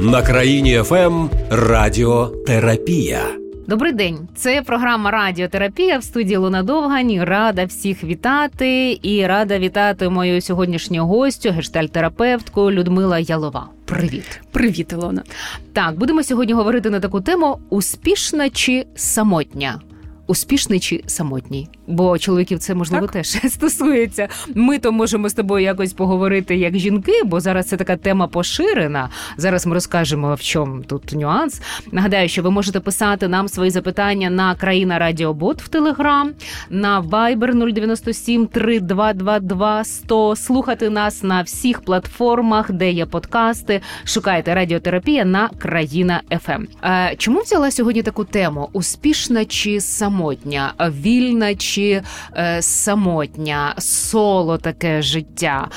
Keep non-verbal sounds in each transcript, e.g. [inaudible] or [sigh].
На країні ФМ Радіотерапія. Добрий день, це програма Радіотерапія в студії Луна Довгані. Рада всіх вітати і рада вітати мою сьогоднішню гостю, гештальтерапевтку Людмила Ялова. Привіт, привіт, Ілона. Так, будемо сьогодні говорити на таку тему: успішна чи самотня успішний чи самотній? Бо чоловіків це можливо так. теж [laughs] стосується. Ми то можемо з тобою якось поговорити як жінки, бо зараз це така тема поширена. Зараз ми розкажемо в чому тут нюанс. Нагадаю, що ви можете писати нам свої запитання на країна Радіобот в Телеграм, на Viber 097 3222 100, слухати нас на всіх платформах, де є подкасти. Шукайте радіотерапія на країна ФМ. Е, чому взяла сьогодні таку тему? Успішна чи самотня? Самотня, вільна чи е, самотня, соло таке життя.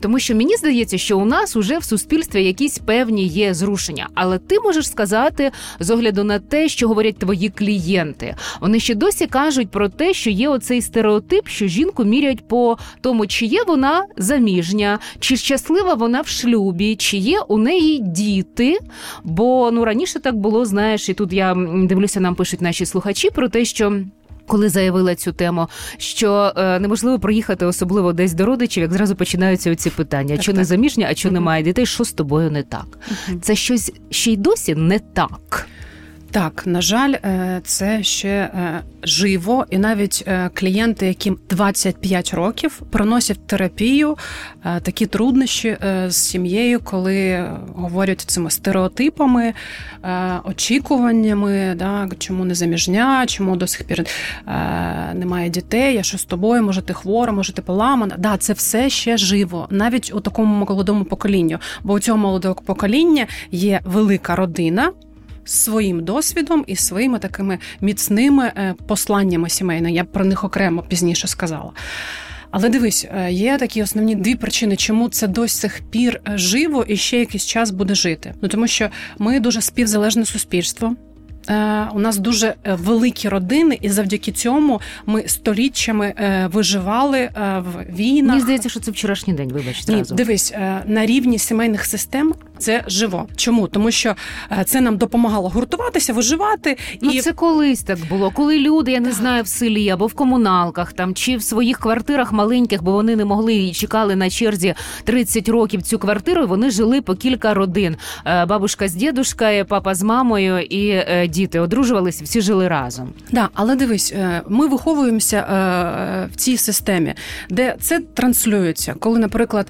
Тому що мені здається, що у нас уже в суспільстві якісь певні є зрушення. Але ти можеш сказати з огляду на те, що говорять твої клієнти. Вони ще досі кажуть про те, що є оцей стереотип, що жінку міряють по тому, чи є вона заміжня, чи щаслива вона в шлюбі, чи є у неї діти. Бо ну раніше так було, знаєш, і тут я дивлюся, нам пишуть наші слухачі про те, що. Коли заявила цю тему, що е, неможливо проїхати, особливо десь до родичів, як зразу починаються оці питання: так, що не заміжня, а що uh немає дітей, що з тобою не так? uh Це щось ще й досі не так. Так, на жаль, е, це ще е, живо, і навіть е, клієнти, яким 25 років проносять терапію, такі труднощі з сім'єю, коли говорять цими стереотипами, очікуваннями, да, чому не заміжня, чому до сих пір немає дітей, я що з тобою, може ти хвора, може ти поламана. Да, це все ще живо, навіть у такому молодому поколінню. Бо у цього молодого покоління є велика родина своїм досвідом і своїми такими міцними е, посланнями сімейними. Я про них окремо пізніше сказала. Але дивись, е, є такі основні дві причини, чому це до сих пір е, живо і ще якийсь час буде жити. Ну тому що ми дуже співзалежне суспільство. У нас дуже великі родини, і завдяки цьому ми століттями виживали в війнах. Мені здається, що це вчорашній день. Вибач, Ні, дивись на рівні сімейних систем це живо. Чому? Тому що е, це нам допомагало гуртуватися, виживати. Ну, і це колись так було. Коли люди, я не знаю, в селі або в комуналках там чи в своїх квартирах маленьких, бо вони не могли і чекали на черзі 30 років цю квартиру. Вони жили по кілька родин. Е, бабушка з дідушкою, папа з мамою і е, діти одружувалися, всі жили разом. Да, але дивись, ми виховуємося в цій системі, де це транслюється, коли, наприклад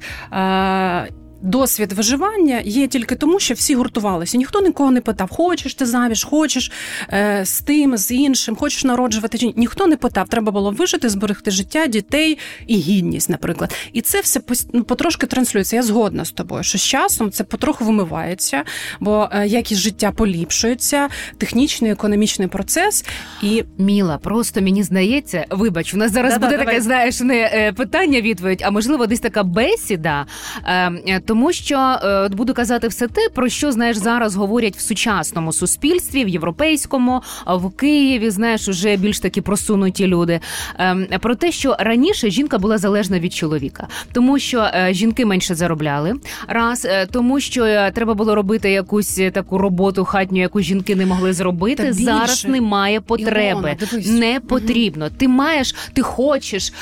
досвід виживання є тільки тому, що всі гуртувалися. Ніхто нікого не питав, хочеш ти заміж, хочеш е, з тим, з іншим, хочеш народжувати чи ні. Ніхто не питав. Треба було вижити, зберегти життя, дітей і гідність, наприклад. І це все ну, потрошки транслюється. Я згодна з тобою, що з часом це потроху вимивається, бо е, якість життя поліпшується, технічний, економічний процес і міла. Просто мені здається, вибач, у нас зараз Да-да, буде давай. таке, знаєш, не е, питання, відповідь, а можливо, десь така бесіда. Е, тому що е, буду казати все те, про що знаєш зараз говорять в сучасному суспільстві, в європейському, в Києві. Знаєш, уже більш такі просунуті люди. Ем, про те, що раніше жінка була залежна від чоловіка, тому що е, жінки менше заробляли, раз е, тому, що треба було робити якусь таку роботу хатню, яку жінки не могли зробити. Та зараз немає потреби, Ілона, не потрібно. Угу. Ти маєш, ти хочеш,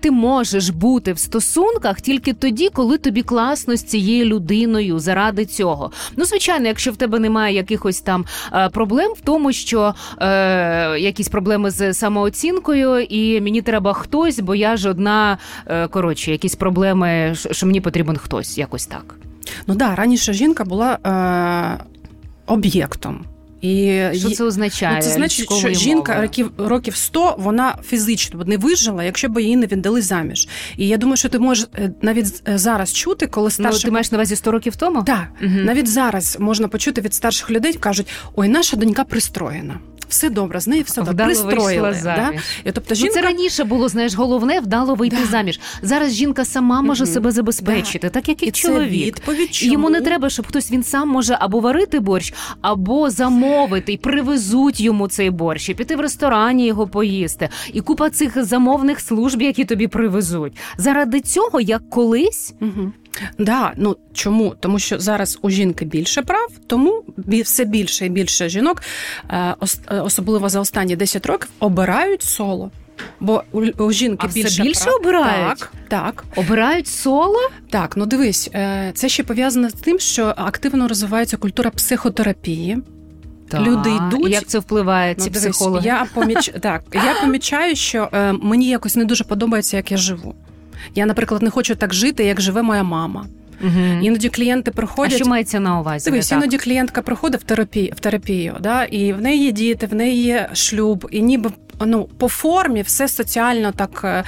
ти можеш бути в стосунках тільки тоді, коли тобі класно цією людиною заради цього. Ну, звичайно, якщо в тебе немає якихось там е, проблем в тому, що е, якісь проблеми з самооцінкою, і мені треба хтось, бо я ж одна е, коротше, якісь проблеми, що мені потрібен хтось, якось так. Ну да, раніше жінка була е, об'єктом. І Що це означає? Ну, це значить, що жінка років років 100, вона фізично не вижила, якщо б її не віддали заміж. І я думаю, що ти можеш е, навіть е, зараз чути, коли старших... Ну, ти маєш на увазі 100 років тому? Так, угу. навіть зараз можна почути від старших людей, кажуть: ой, наша донька пристроєна все добре, з нею все добре. пристроїли. Да? І, тобто, жінка... Ну, Це раніше було, знаєш, головне вдало вийти да. заміж. Зараз жінка сама може mm-hmm. себе забезпечити, да. так як і, і чоловік. Це? Йому не треба, щоб хтось він сам може або варити борщ, або замовити і привезуть йому цей борщ, і піти в ресторані його поїсти. І купа цих замовних служб, які тобі привезуть. Заради цього, як колись. Mm-hmm. Да, ну чому? Тому що зараз у жінки більше прав, тому все більше і більше жінок, е, е, особливо за останні 10 років, обирають соло. Бо у, у жінки а більше все більше прав. обирають. Так, так. Обирають соло? Так, ну дивись, е, це ще пов'язано з тим, що активно розвивається культура психотерапії. Так. Люди йдуть. Як це впливає ці ну, дивись, психологи? Я поміч... так, я помічаю, що е, мені якось не дуже подобається, як я живу. Я, наприклад, не хочу так жити, як живе моя мама. Угу. Іноді клієнти приходять. А що мається на увазі? Дивись, так? іноді клієнтка приходить в терапію, в терапію, да, і в неї є діти, в неї є шлюб, і ніби ну, по формі все соціально так е,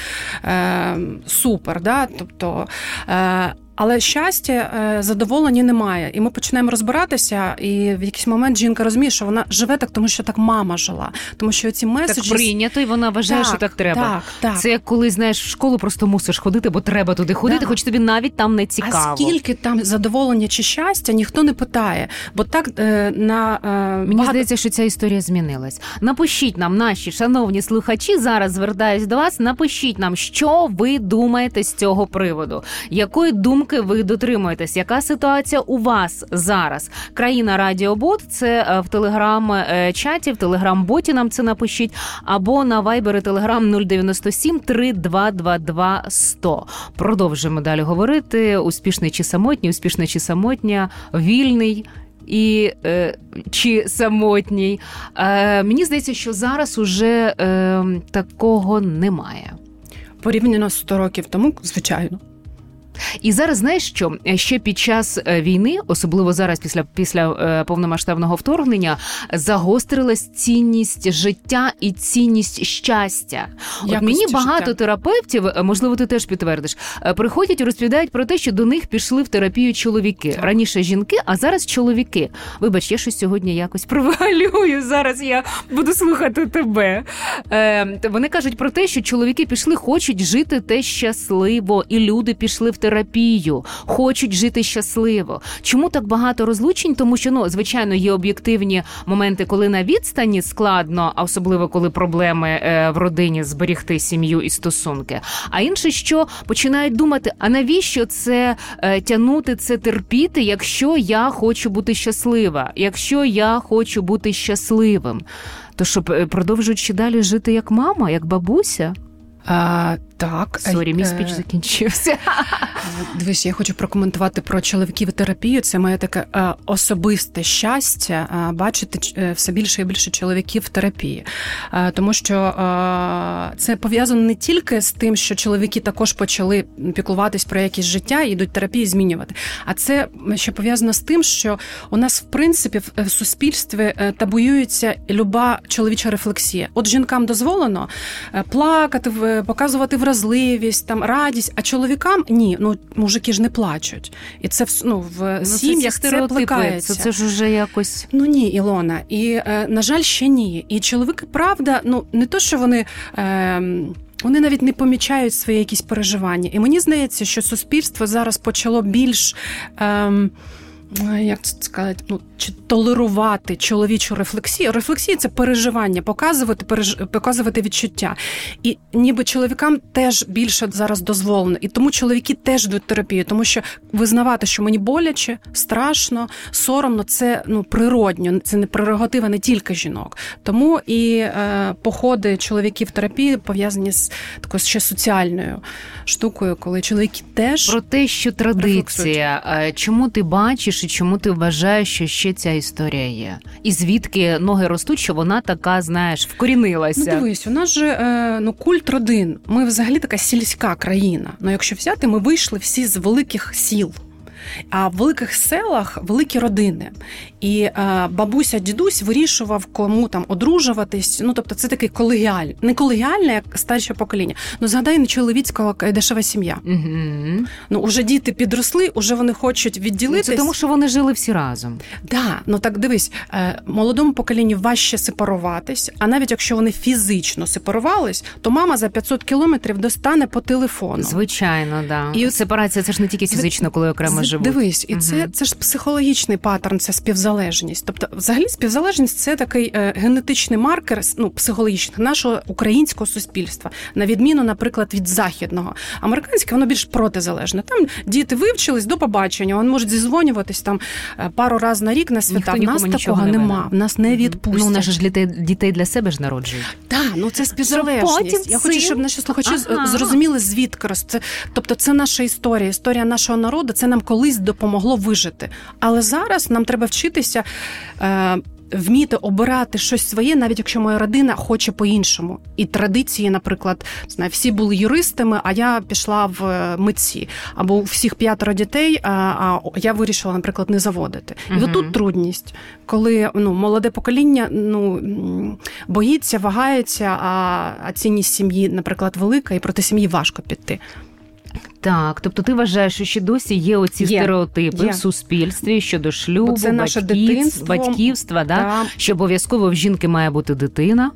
е супер. Да? Тобто, е, але щастя, е, задоволення немає. І ми починаємо розбиратися, і в якийсь момент жінка розуміє, що вона живе так, тому що так мама жила. Тому що ці меседжі... Так прийнято, і вона вважає, так, що так треба. Так, так. Це як коли знаєш, в школу просто мусиш ходити, бо треба туди ходити, Так. хоч тобі навіть там не цікаво. А скільки там задоволення чи щастя, ніхто не питає. Бо так е, на е, Мені багато... здається, що ця історія змінилась. Напишіть нам, наші шановні слухачі, зараз звертаюсь до вас. Напишіть нам, що ви думаєте з цього приводу, якої думки ви дотримуєтесь, яка ситуація у вас зараз? Країна Радіобот це е, в телеграм-чаті, в телеграм-боті нам це напишіть, або на вайбери телеграм 097 3222 100. Продовжимо далі говорити. Успішний чи самотній, успішна чи самотня, вільний і е, чи самотній. Е, Мені здається, що зараз уже е, такого немає. порівняно з 100 років тому, звичайно. І зараз знаєш що ще під час е, війни, особливо зараз, після після е, повномасштабного вторгнення, загострилась цінність життя і цінність щастя. От Якості мені багато життя. терапевтів, е, можливо, ти теж підтвердиш, е, приходять і розповідають про те, що до них пішли в терапію чоловіки. Так. Раніше жінки, а зараз чоловіки. Вибач, я щось сьогодні якось провалюю. Зараз я буду слухати тебе. Е, вони кажуть про те, що чоловіки пішли, хочуть жити те щасливо, і люди пішли в терапію, хочуть жити щасливо. Чому так багато розлучень? Тому що ну звичайно є об'єктивні моменти, коли на відстані складно, а особливо коли проблеми е, в родині зберігти сім'ю і стосунки. А інше, що починають думати: а навіщо це е, тягнути, це терпіти, якщо я хочу бути щаслива, якщо я хочу бути щасливим. То щоб е, продовжують ще далі жити як мама, як бабуся. Так, Sorry, мій е, спіч закінчився. [laughs] Дивись, я хочу прокоментувати про чоловіків і терапію. Це моє таке е, особисте щастя е, бачити е, все більше і більше чоловіків в терапії. Е, тому що е, це пов'язано не тільки з тим, що чоловіки також почали піклуватись про якісь життя і йдуть терапії змінювати. А це ще пов'язано з тим, що у нас в принципі в в суспільстві е, табуюється люба чоловіча рефлексія. От жінкам дозволено е, плакати, в- показувати вразливість, там радість, а чоловікам ні. Ну мужики ж не плачуть, і це в ну, в Ну, сім'ях це плекається. Це, це ж уже якось. Ну ні, Ілона. І е, на жаль, ще ні. І чоловіки, правда, ну не то, що вони. Е, вони навіть не помічають свої якісь переживання. І мені здається, що суспільство зараз почало більш. Ем, як це сказати, ну чи толерувати чоловічу рефлексію. Рефлексія це переживання, показувати, переж... показувати відчуття. І ніби чоловікам теж більше зараз дозволено. І тому чоловіки теж йдуть терапію, тому що визнавати, що мені боляче, страшно, соромно, це ну природньо, це не прерогатива не тільки жінок. Тому і е, походи чоловіків терапії пов'язані з такою ще соціальною штукою, коли чоловіки теж Про те, що традиція. Е, Чому ти бачиш і чому ти вважаєш, що ще ця історія є? І звідки ноги ростуть, що вона така, знаєш, вкорінилася? Ну, дивись, у нас же е, ну, культ родин. Ми взагалі така сільська країна. Ну, якщо взяти, ми вийшли всі з великих сіл. А в великих селах великі родини. І е, бабуся, дідусь вирішував, кому там одружуватись. Ну, тобто, це такий колегіаль, не колегіальне, як старше покоління. Ну, згадай не чоловіцького е, дешева сім'я. Угу. Ну, уже діти підросли, уже вони хочуть відділитись. Це тому, що вони жили всі разом. Да, ну так дивись, е, молодому поколінню важче сепаруватись, а навіть якщо вони фізично сепарувались, то мама за 500 кілометрів достане по телефону. Звичайно, да. І сепарація це ж не тільки фізично, коли окремо живуть. Дивись, і це це ж психологічний паттерн, це співзалежність. Тобто, взагалі, співзалежність це такий е, генетичний маркер ну, психологічний нашого українського суспільства, на відміну, наприклад, від західного. Американське воно більш протизалежне. Там діти вивчились до побачення, вони можуть зізвонюватись там е, пару разів на рік на свята. В нас такого не нема. В нас не відпустять. Ну, наші ж дітей, дітей для себе ж народжують. Так, ну це співзалежність. Я хочу, щоб наші слухачі ага. зрозуміли звідки це. Тобто, це наша історія, історія нашого народу. Це нам колись допомогло вижити. Але зараз нам треба вчитися. Е, Вміти обирати щось своє, навіть якщо моя родина хоче по-іншому. І традиції, наприклад, знає, всі були юристами, а я пішла в е, митці. Або у всіх п'ятеро дітей, а, а я вирішила, наприклад, не заводити. І угу. трудність, коли ну, молоде покоління ну, боїться, вагається, а, а цінність сім'ї, наприклад, велика, і проти сім'ї важко піти. Так, тобто ти вважаєш, що ще досі є оці є. стереотипи є. в суспільстві щодо шлюбу, це наше батьківств, батьківства, да? да? що обов'язково в жінки має бути дитина.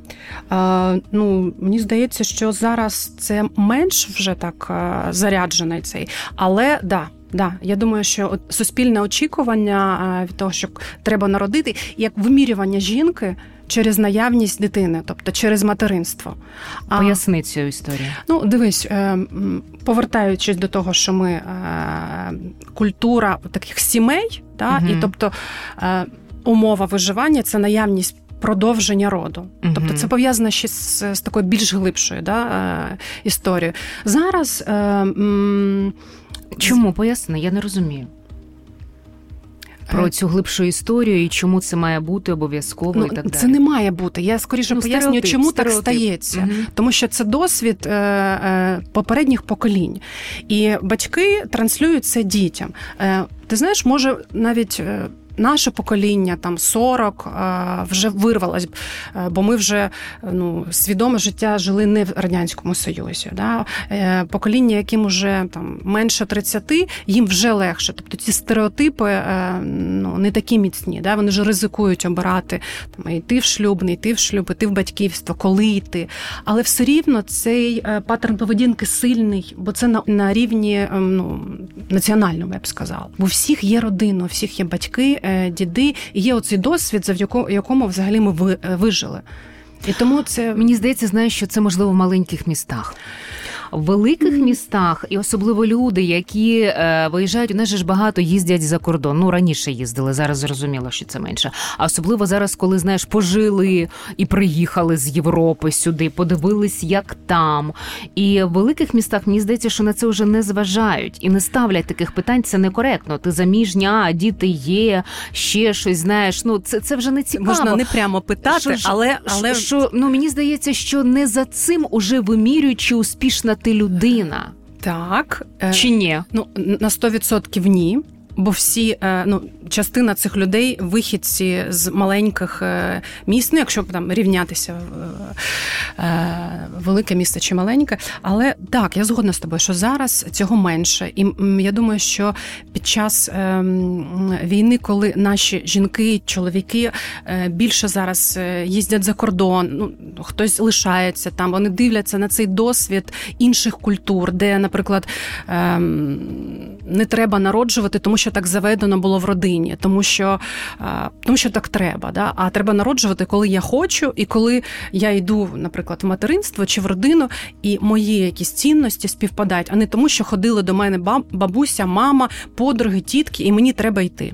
А, Ну мені здається, що зараз це менш вже так заряджений цей, але да. Да, я думаю, що суспільне очікування від того, що треба народити, як вимірювання жінки через наявність дитини, тобто через материнство. Поясни цю історію. Ну, дивись, е, повертаючись до того, що ми е, культура таких сімей, та, угу. і тобто е, умова виживання це наявність. Продовження роду, uh тобто це пов'язано ще з, з такою більш глибшою да, е, історією. Зараз е, м- чому поясни? Я не розумію про цю глибшу історію і чому це має бути обов'язково ну, і так далі. Це не має бути. Я скоріше ну, пояснюю, чому стереотип. так стається, угу. тому що це досвід е, е, попередніх поколінь, і батьки транслюють це дітям. Е, Ти знаєш, може навіть. Е, наше покоління, там 40, вже вирвалось, е, бо ми вже ну, свідоме життя жили не в радянському союзі. Да? Е, покоління, яким вже там менше 30, їм вже легше. Тобто ці стереотипи е, ну, не такі міцні. Да? Вони вже ризикують обирати там, йти в шлюб, не йти в шлюб, йти в батьківство, коли йти. Але все рівно цей паттерн поведінки сильний, бо це на, на рівні ну, національному, я б сказала. Бо всіх є родина, у всіх є батьки. Е, діди, і є оцей досвід, завдяки якому взагалі ми е, вижили. І тому це мені здається, знаєш, що це можливо в маленьких містах в великих містах, і особливо люди, які е, виїжджають, нас ж багато їздять за кордон. Ну раніше їздили, зараз зрозуміло, що це менше. А особливо зараз, коли знаєш, пожили і приїхали з Європи сюди, подивились, як там. І в великих містах мені здається, що на це вже не зважають і не ставлять таких питань. Це некоректно. Ти заміжня, діти є, ще щось знаєш. Ну це це вже не цікаво. Можна не прямо питати, що, але але що ну мені здається, що не за цим уже вимірюють, чи успішна ти людина. Так. Е, Чи ні? Ну, на 100% ні. Бо всі, е, ну, частина цих людей вихідці з маленьких е, міст, ну якщо там рівнятися велике місто чи маленьке. Але так, я згодна з тобою, що зараз цього менше. І я думаю, що під час війни, коли наші жінки, чоловіки більше зараз їздять за кордон, ну хтось лишається там, вони дивляться на цей досвід інших культур, де, наприклад, ем, не треба народжувати, тому що так заведено було в родині, тому що тому що так треба. Да? А треба народжувати, коли я хочу, і коли я йду, наприклад, в материнство чи в родину, і мої якісь цінності співпадають, а не тому, що ходили до мене бабуся, мама, подруги, тітки, і мені треба йти.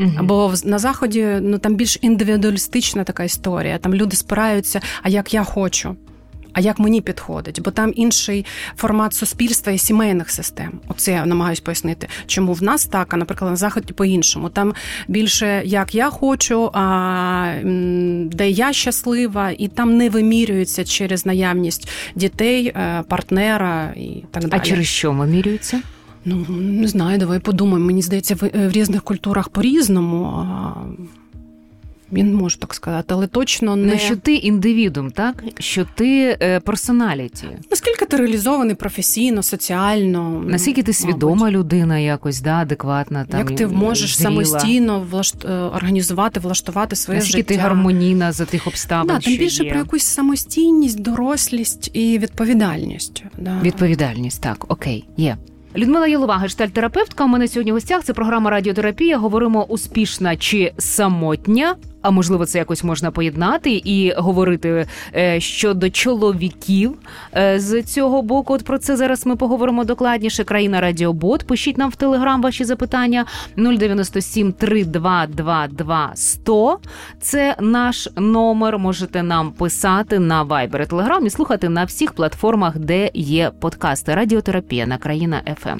Угу. Бо на заході ну там більш індивідуалістична така історія. Там люди спираються, а як я хочу. А як мені підходить, бо там інший формат суспільства і сімейних систем. Оце я намагаюсь пояснити, чому в нас так, а наприклад, на заході по-іншому. Там більше як я хочу, а де я щаслива, і там не вимірюється через наявність дітей, е, партнера і так далі. А через що вимірюється? Ну не знаю, давай подумаємо. Мені здається, в, в різних культурах по-різному. Він може так сказати, але точно не ну, що ти індивідум, так що ти е, персоналіті. Наскільки ти реалізований професійно, соціально? Наскільки ти свідома мабуть. людина, якось да, адекватна там як ти можеш зріла. самостійно влашт... Е, організувати, влаштувати своє Наскільки життя? ти гармонійна за тих обставин? Да, Тим що більше є. про якусь самостійність, дорослість і відповідальність. Да. Відповідальність, так окей, є. Людмила Єлова, гештальтерапевтка. У мене сьогодні в гостях. Це програма Радіотерапія. Говоримо успішна чи самотня. А можливо, це якось можна поєднати і говорити е, щодо чоловіків е, з цього боку. От про це зараз ми поговоримо докладніше. Країна Радіобот. Пишіть нам в телеграм ваші запитання 097 3222 100. Це наш номер. Можете нам писати на Viber і Telegram і слухати на всіх платформах, де є подкасти. Радіотерапія на країна ФМ.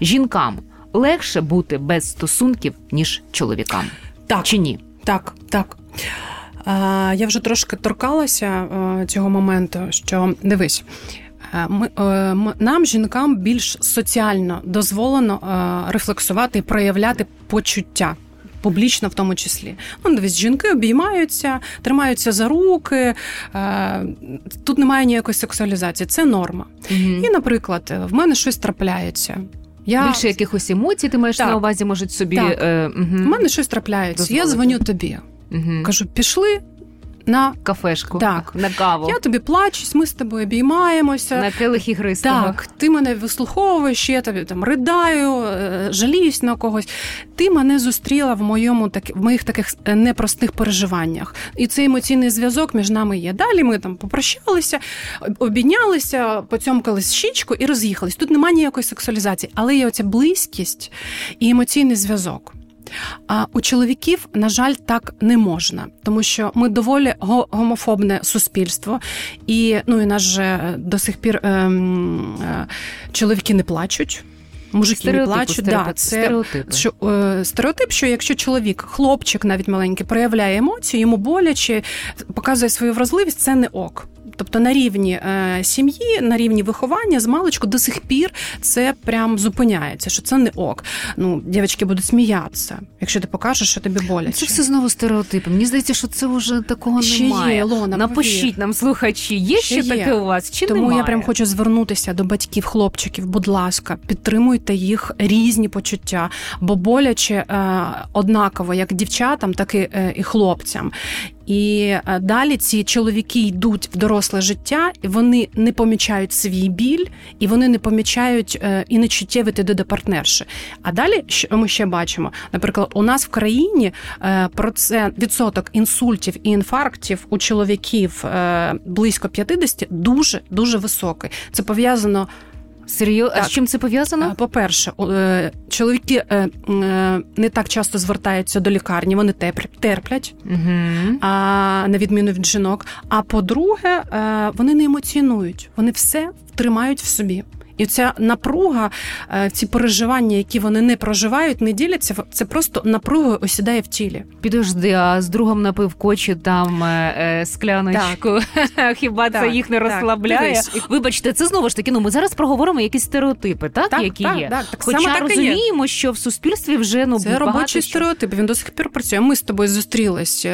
Жінкам легше бути без стосунків ніж чоловікам. Так. Чи ні? Так, так. Я вже трошки торкалася цього моменту, що дивись. Ми, нам, жінкам, більш соціально дозволено рефлексувати і проявляти почуття. Публічно в тому числі. Ну, дивись, жінки обіймаються, тримаються за руки, тут немає ніякої сексуалізації, це норма. Угу. І, наприклад, в мене щось трапляється. Я... Більше якихось емоцій ти маєш так. на увазі, можуть собі. Так. Е, угу. У мене щось трапляється. Дозволити. Я дзвоню тобі. Угу. Кажу, пішли. На кафешку, так на каву. Я тобі плачусь, ми з тобою обіймаємося. На келих ігристого. Так, ти мене вислуховуєш, я тобі там ридаю, е, жаліюсь на когось. Ти мене зустріла в моєму так, в моїх таких е, непростих переживаннях. І цей емоційний зв'язок між нами є. Далі ми там попрощалися, обіднялися, поцьомкались щічку і роз'їхались. Тут немає ніякої сексуалізації, але є оця близькість і емоційний зв'язок. А у чоловіків, на жаль, так не можна, тому що ми доволі гомофобне суспільство, і ну і нас же до сих пір е, е, чоловіки не плачуть. Мужики стереотип, не плачуть. Стереотип, да, це що, е, стереотип, що якщо чоловік, хлопчик навіть маленький, проявляє емоції, йому боляче, показує свою вразливість, це не ок. Тобто на рівні е, сім'ї, на рівні виховання з маличку до сих пір це прям зупиняється, що це не ок. Ну, дівчатки будуть сміятися, якщо ти покажеш, що тобі боляче. Це все знову стереотипи. Мені здається, що це вже такого ще немає. Є, Лона, Напишіть повір. нам, слухачі, є ще, ще таке у вас? Чи Тому немає? я прям хочу звернутися до батьків, хлопчиків. Будь ласка, підтримуйте їх різні почуття, бо боляче е, однаково як дівчатам, так і, е, і хлопцям. І е, далі ці чоловіки йдуть в доросле життя, вони не помічають свій біль, і вони не помічають е, і не чуттєвити до партнерші. А далі що ми ще бачимо? Наприклад, у нас в країні е, процент відсоток інсультів і інфарктів у чоловіків близько 50 дуже дуже високий. Це пов'язано. Серйозно? А з чим це пов'язано? По-перше, чоловіки не так часто звертаються до лікарні, вони терплять, угу. а на відміну від жінок. А по-друге, вони не емоціонують, вони все тримають в собі. І ця напруга, е, ці переживання, які вони не проживають, не діляться, це просто напруга осідає в тілі. Підожди, а з другом напив кочі там е, е скляночку. [laughs] Хіба так, це їх не розслабляє? Так, Вибачте, це знову ж таки. Ну ми зараз проговоримо якісь стереотипи, так, так які так, є. Так, так, Хоча саме розуміємо, є. що в суспільстві вже ну це робочий що... стереотип. Він до сих пір працює. Ми з тобою зустрілись.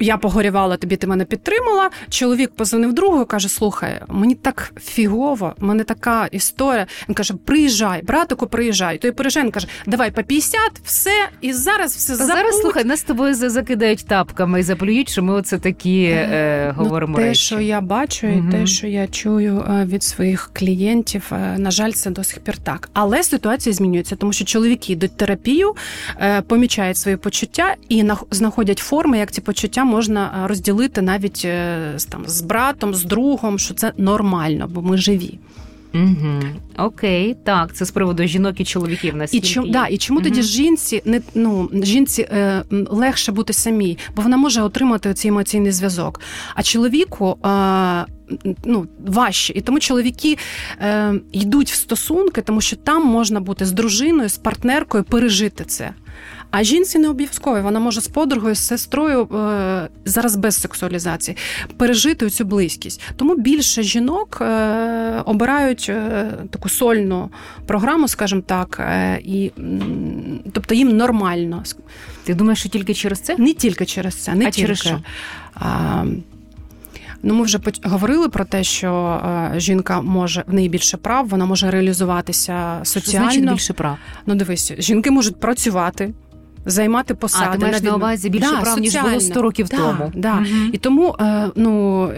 Я погорівала тобі, ти мене підтримала. Чоловік позвонив другу, каже: Слухай, мені так фігово, мене така історія. Він каже: приїжджай, братику, приїжджай. Той приїжджає, каже, давай по 50, все, і зараз все забудь. Зараз слухай, нас з тобою закидають тапками і заплюють, що ми оце такі е, е говоримо. Ну, те, речі. що я бачу, і угу. те, що я чую е, від своїх клієнтів, е, на жаль, це до сих пір так. Але ситуація змінюється, тому що чоловіки йдуть терапію, помічають свої почуття і знаходять форми, як ці почуття можна розділити навіть там з братом, з другом, що це нормально, бо ми живі. Угу. Окей, так, це з приводу жінок і чоловіків на І чому да, і чому угу. тоді жінці не ну жінці е, легше бути самій, бо вона може отримати цей емоційний зв'язок. А чоловіку е, ну, важче. І тому чоловіки е, йдуть в стосунки, тому що там можна бути з дружиною, з партнеркою, пережити це. А жінці не обов'язково, вона може з подругою, з сестрою е, зараз без сексуалізації пережити цю близькість. Тому більше жінок е, обирають е, таку сольну програму, скажімо так, і тобто їм нормально. Ти думаєш, що тільки через це? Не тільки через це, не а тільки. через що? А, Ну, ми вже говорили про те, що е, жінка може в неї більше прав, вона може реалізуватися соціально. Що значить більше прав? Ну, дивись, жінки можуть працювати. Займати посади А, ти маєш на увазі більше да, прав, ніж було 100 років да, тому. Да. Угу. І тому е, ну,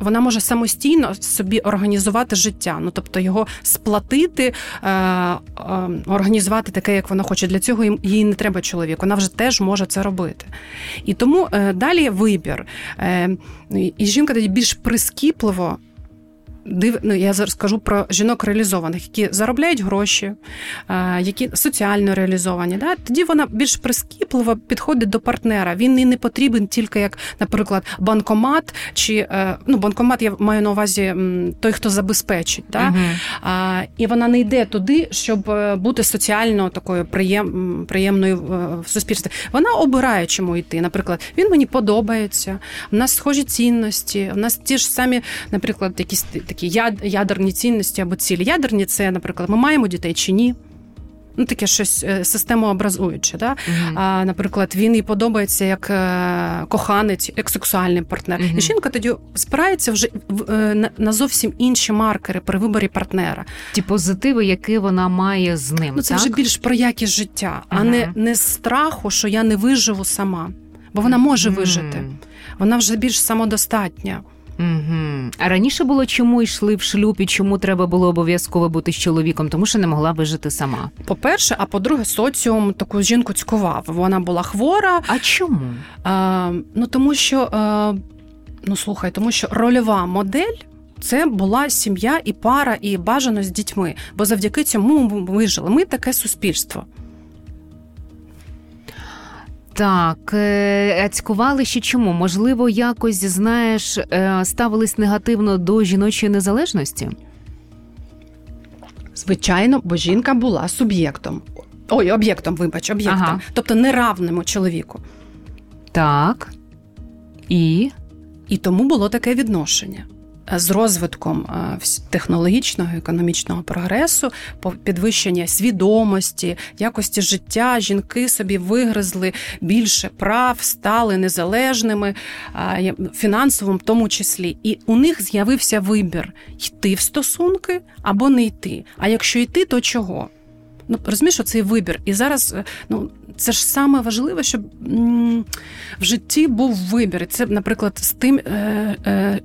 вона може самостійно собі організувати життя. Ну тобто його сплатити, е, е, організувати таке, як вона хоче. Для цього їй не треба чоловік. Вона вже теж може це робити. І тому е, далі вибір. Е, і жінка тоді більш прискіпливо див... ну, я зараз скажу про жінок реалізованих, які заробляють гроші, які соціально реалізовані. Да? Тоді вона більш прискіпливо підходить до партнера. Він їй не потрібен тільки як, наприклад, банкомат, чи е, ну, банкомат я маю на увазі той, хто забезпечить. Да? Uh-huh. І вона не йде туди, щоб е, бути соціально такою приєм... приємною е, в суспільстві. Вона обирає, чому йти. Наприклад, він мені подобається, в нас схожі цінності, в нас ті ж самі, наприклад, якісь такі ядерні цінності або цілі. Ядерні це, наприклад, ми маємо дітей чи ні. Ну, таке щось е, системообразуюче. Да? Uh-huh. А, Наприклад, він їй подобається як е, коханець, як сексуальний партнер. Uh-huh. І жінка тоді спирається вже е, на зовсім інші маркери при виборі партнера. Ті позитиви, які вона має з ним. Ну, Це так? вже більш про якість життя, а не не страху, що я не виживу сама. Бо вона може вижити. Вона вже більш самодостатня. Угу. А раніше було чому йшли в шлюб і чому треба було обов'язково бути з чоловіком, тому що не могла вижити сама. По-перше, а по-друге, соціум таку жінку цькував. Вона була хвора. А чому? А, Ну тому що а, ну слухай, тому що рольова модель. Це була сім'я і пара, і бажано з дітьми, бо завдяки цьому ми вижили. Ми таке суспільство. Так, е, цькували ще чому? Можливо, якось знаєш, е, ставились негативно до жіночої незалежності? Звичайно, бо жінка була суб'єктом. Ой, об'єктом, вибач, об'єктом. Ага. Тобто неравному чоловіку. Так. І? І тому було таке відношення з розвитком е, технологічного економічного прогресу, підвищення свідомості, якості життя, жінки собі вигризли більше прав, стали незалежними фінансовим, в тому числі. І у них з'явився вибір йти в стосунки або не йти. А якщо йти, то чого? Ну, розумієш, цей вибір. І зараз е, ну, це ж саме важливе, щоб в житті був вибір. І Це, наприклад, з тим е, е,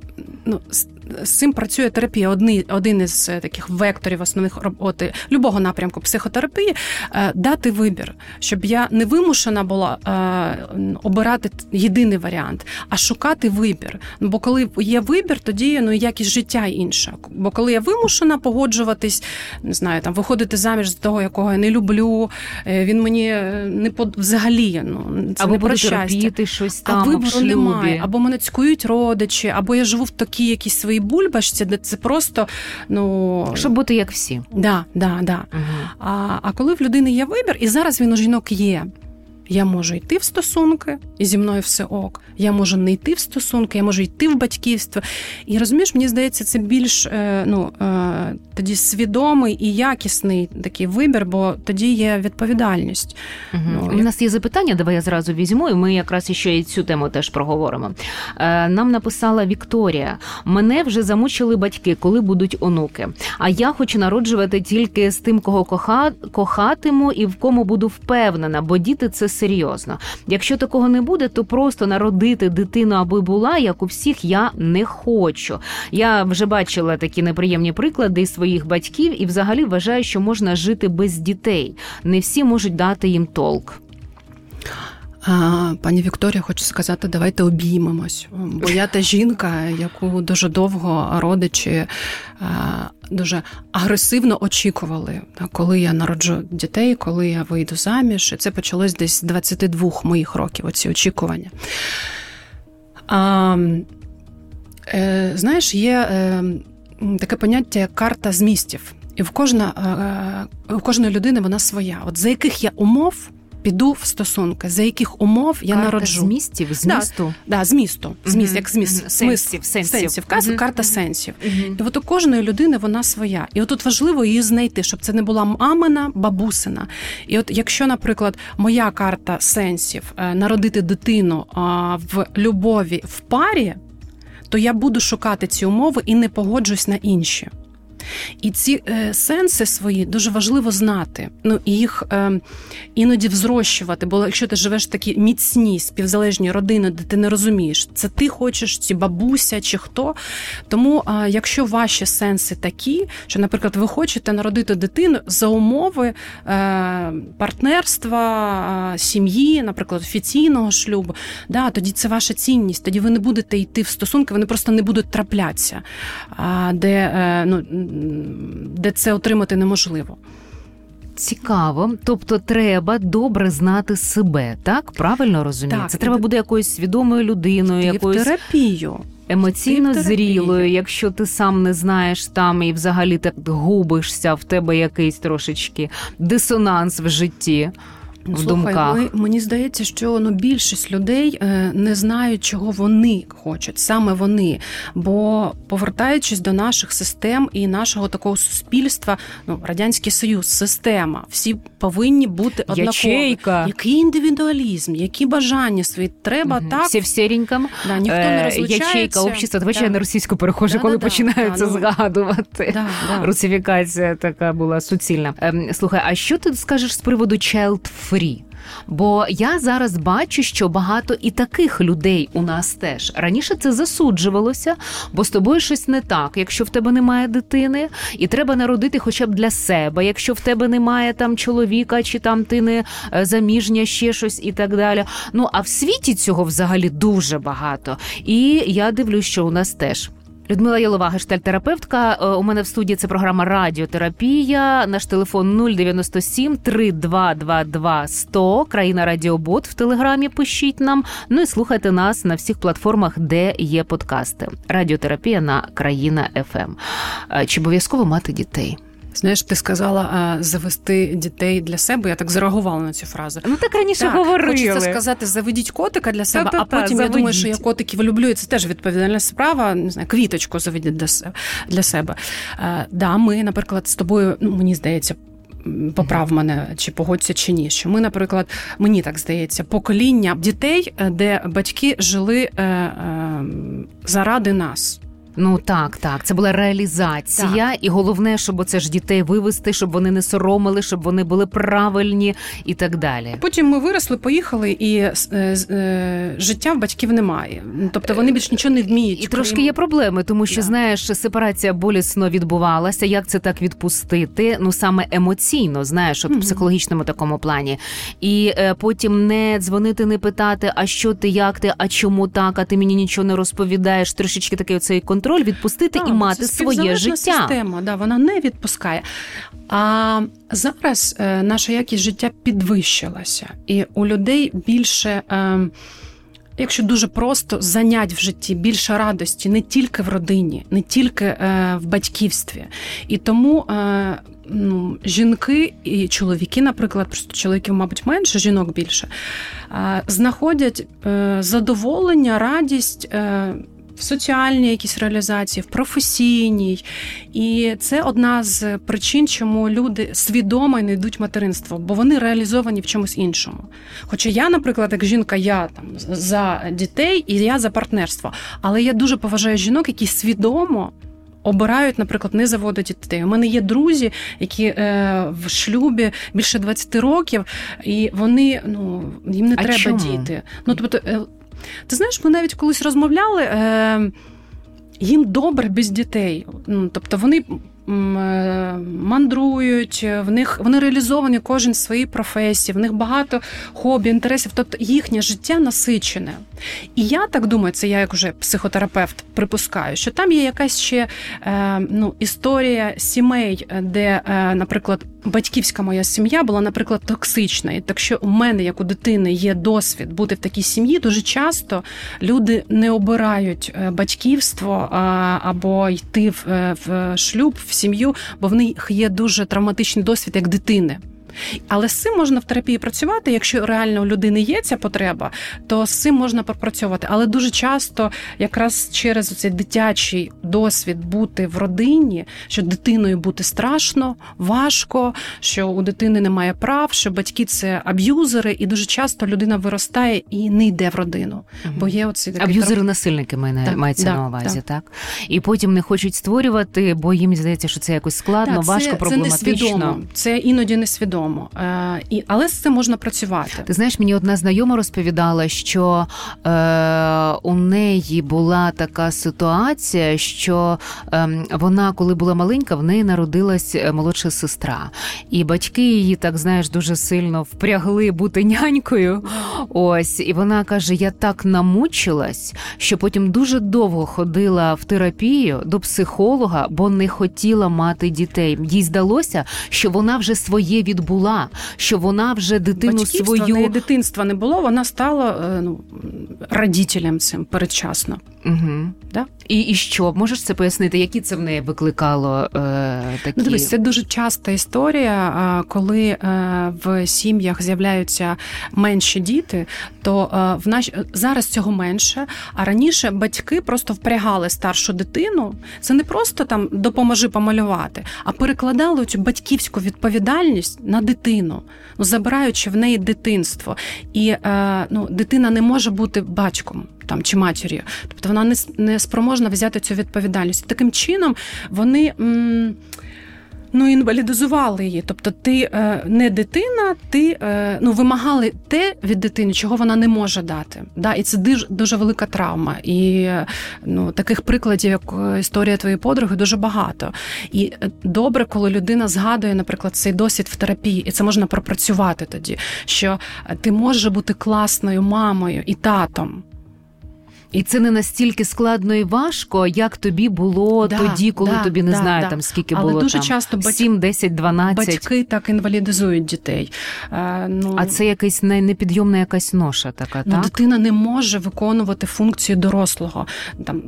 ну, з з цим працює терапія. Одні, один із е, таких векторів основних роботи любого напрямку психотерапії е, дати вибір, щоб я не вимушена була е, обирати єдиний варіант, а шукати вибір. Ну, бо коли є вибір, тоді ну якість життя інша. Бо коли я вимушена погоджуватись, не знаю, там виходити заміж з того, якого я не люблю, він мені не под взагалі. Ну це або не про щастя. щось там а вибору немає, або мене цькують родичі, або я живу в такій якійсь своїй своїй бульбашці, де це просто ну щоб бути як всі. Да, да, да. Угу. А, А коли в людини є вибір, і зараз він у жінок є. Я можу йти в стосунки, і зі мною все ок. Я можу не йти в стосунки, я можу йти в батьківство. І розумієш, мені здається, це більш е, ну, е, тоді свідомий і якісний такий вибір, бо тоді є відповідальність. Угу. Ну, У нас є запитання, давай я зразу візьму, і ми якраз ще і цю тему теж проговоримо. Е, нам написала Вікторія: мене вже замучили батьки, коли будуть онуки. А я хочу народжувати тільки з тим, кого коха... кохатиму і в кому буду впевнена, бо діти це серйозно. Якщо такого не буде, то просто народити дитину, аби була як у всіх, я не хочу. Я вже бачила такі неприємні приклади своїх батьків, і взагалі вважаю, що можна жити без дітей. Не всі можуть дати їм толк. Пані Вікторія, хочу сказати, давайте обіймемось. Бо я та жінка, яку дуже довго родичі дуже агресивно очікували, коли я народжу дітей, коли я вийду заміж. І це почалось десь з 22 моїх років. Оці очікування. А, е, Знаєш, є е, таке поняття як карта змістів. І в кожна, е, у кожної людини вона своя. От за яких я умов піду в стосунки, за яких умов я карта народжу змістів, змісту? Да, да, змісту, зміст, mm-hmm. як зміст, mm-hmm. сенсів, сенсів. сенсів. Mm-hmm. карта сенсів. І от у кожної людини вона своя. І от тут важливо її знайти, щоб це не була мамина, бабусина. І от якщо, наприклад, моя карта сенсів е, народити дитину в любові в парі, то я буду шукати ці умови і не погоджусь на інші. І ці е, сенси свої дуже важливо знати. Ну і їх е, іноді взрощувати. Бо якщо ти живеш в такій міцній співзалежній родини, де ти не розумієш, це ти хочеш, чи бабуся, чи хто. Тому, е, якщо ваші сенси такі, що, наприклад, ви хочете народити дитину за умови е, партнерства, е, сім'ї, наприклад, офіційного шлюбу, да, тоді це ваша цінність. Тоді ви не будете йти в стосунки, вони просто не будуть траплятися, де е, ну, де це отримати неможливо. Цікаво, тобто треба добре знати себе, так правильно розумію? Так, Це треба буде якоюсь свідомою людиною, ти якоюсь терапію. емоційно зрілою, якщо ти сам не знаєш там і взагалі так губишся, в тебе якийсь трошечки дисонанс в житті в Слухай, думках. Ми, мені здається, що ну більшість людей е, не знають, чого вони хочуть, саме вони. Бо повертаючись до наших систем і нашого такого суспільства, ну радянський союз, система, всі повинні бути однакові. Ячейка. Який індивідуалізм, які бажання свої треба Мгм. так. Всі в сіреньком. Да, ніхто не Е, розлучається. Ячейка общества. Давай Да. я на російську перехожу, Да, коли да, да, починаються ну. згадувати. Да, да. Русифікація така була суцільна. Ем, слухай, а що ти скажеш з приводу child free? Бо я зараз бачу, що багато і таких людей у нас теж раніше це засуджувалося, бо з тобою щось не так, якщо в тебе немає дитини, і треба народити хоча б для себе, якщо в тебе немає там чоловіка, чи там ти не е, заміжня, ще щось і так далі. Ну а в світі цього взагалі дуже багато. І я дивлюсь, що у нас теж. Людмила Ялова, гештальтерапевтка. Е, У мене в студії це програма Радіотерапія. Наш телефон 097 3222 100. Країна Радіобот в телеграмі. Пишіть нам. Ну і слухайте нас на всіх платформах, де є подкасти. Радіотерапія на країна ФМ. Е, Чи обов'язково мати дітей? Знаєш, ти сказала завести дітей для себе. Я так зареагувала на цю фразу. Ну так раніше Так, говорили. Хочеться сказати, заведіть котика для себе, Та-та-та, а потім я думаю, що я котиків люблю, і це теж відповідальна справа. Не знаю, квіточку заведіть для се- для себе. Е, да, ми, наприклад, з тобою, ну мені здається. Поправ мене, чи погодься, чи ні. Що ми, наприклад, мені так здається, покоління дітей, е, де батьки жили е, е, заради нас. Ну так, так. Це була реалізація, і головне, щоб це ж дітей вивести, щоб вони не соромили, щоб вони були правильні і так далі. Потім ми виросли, поїхали, і е, е, життя в батьків немає. Тобто вони більш нічого не вміють. І трошки є проблеми, тому що Да. знаєш, сепарація болісно відбувалася. Як це так відпустити? Ну саме емоційно, знаєш, от в психологічному такому плані. І е, потім не дзвонити, не питати, а що ти, як ти, а чому так, а ти мені нічого не розповідаєш. Трошечки такий оцей контроль відпустити Так, і мати це своє життя. Система, да, вона не відпускає. А зараз е, наша якість життя підвищилася, і у людей більше. Е, Якщо дуже просто занять в житті більше радості не тільки в родині, не тільки е, в батьківстві. І тому е, ну, жінки і чоловіки, наприклад, просто чоловіків, мабуть, менше, жінок більше, е, знаходять е, задоволення, радість. В соціальній якійсь реалізації, в професійній. І це одна з причин, чому люди свідомо не йдуть в материнство, бо вони реалізовані в чомусь іншому. Хоча я, наприклад, як жінка, я там за дітей і я за партнерство. Але я дуже поважаю жінок, які свідомо. Обирають, наприклад, не заводити дітей. У мене є друзі, які е, в шлюбі більше 20 років, і вони ну їм не А треба чому? діти. Ну тобто, е, ти знаєш, ми навіть колись розмовляли. Е, їм добре без дітей. Ну, тобто вони е, мандрують, в них вони реалізовані кожен в своїй професії, в них багато хобі, інтересів. Тобто їхнє життя насичене. І я так думаю, це я як уже психотерапевт припускаю, що там є якась ще е, ну, історія сімей, де, е, наприклад, батьківська моя сім'я була, наприклад, токсична. І так що у мене, як у дитини, є досвід бути в такій сім'ї, дуже часто люди не обирають е, батьківство або йти е, в шлюб, в сім'ю, бо в них є дуже травматичний досвід як дитини. Але з цим можна в терапії працювати. Якщо реально у людини є ця потреба, то з цим можна пропрацьовувати. Але дуже часто, якраз через цей дитячий досвід бути в родині, що дитиною бути страшно, важко, що у дитини немає прав, що батьки це аб'юзери, і дуже часто людина виростає і не йде в родину. Бо є оці аб'юзери насильники мається да, на увазі, да. так і потім не хочуть створювати, бо їм здається, що це якось складно, це, важко, проблематично. Це несвідомо, це іноді несвідомо, е, і але з цим можна працювати. Ти знаєш, мені одна знайома розповідала, що е, у неї була така ситуація, що е, вона, коли була маленька, в неї народилась е, молодша сестра, і батьки її так знаєш дуже сильно впрягли бути нянькою. Ось, і вона каже: Я так намучилась, що потім дуже довго ходила в терапію до психолога, бо не хотіла мати дітей. Їй здалося, що вона вже своє відбула, що вона вже дитину свою неї дитинства не було. Вона стала ну родителем цим передчасно. Угу. Да? І і що можеш це пояснити? Які це в неї викликало е, такі? Ну, дивись, це дуже часта історія, коли е, в сім'ях з'являються менші діти, то е, в наш зараз цього менше. А раніше батьки просто впрягали старшу дитину. Це не просто там допоможи помалювати, а перекладали цю батьківську відповідальність на дитину, ну забираючи в неї дитинство. І е, ну, дитина не може бути батьком там чи матір'ю, тобто вона не не спроможна взяти цю відповідальність. Таким чином вони. М- Ну, інвалідизували її. Тобто, ти е, не дитина, ти е, ну, вимагали те від дитини, чого вона не може дати. Да? І це дуже, дуже велика травма. І ну, таких прикладів, як історія твоєї подруги, дуже багато. І добре, коли людина згадує, наприклад, цей досвід в терапії, і це можна пропрацювати тоді, що ти можеш бути класною мамою і татом. І це не настільки складно і важко, як тобі було да, тоді, коли да, тобі не да, знаю да. там скільки Але було дуже там, часто бать... 7, 10, 12. Батьки так інвалідизують дітей. Е, ну... А це якась непідйомна якась ноша така, ну, так? Дитина не може виконувати функцію дорослого. Там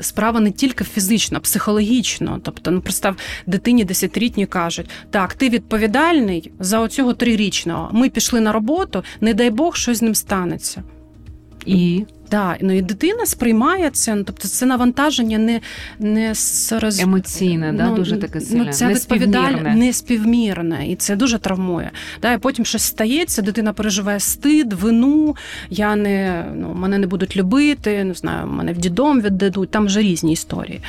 Справа не тільки фізично, а психологічно. Тобто, ну, представ, дитині десятирітні кажуть, так, ти відповідальний за оцього трирічного. Ми пішли на роботу, не дай Бог, щось з ним станеться. І Да, ну і дитина сприймає це. Ну, тобто це навантаження не не сороз... емоційне, да, ну, дуже таке сильне. Ну, це відповідальне, неспівмірне, і це дуже травмує. Да, І потім щось стається, дитина переживає стид, вину. Я не ну мене не будуть любити, не знаю, мене в дідом віддадуть. Там вже різні історії.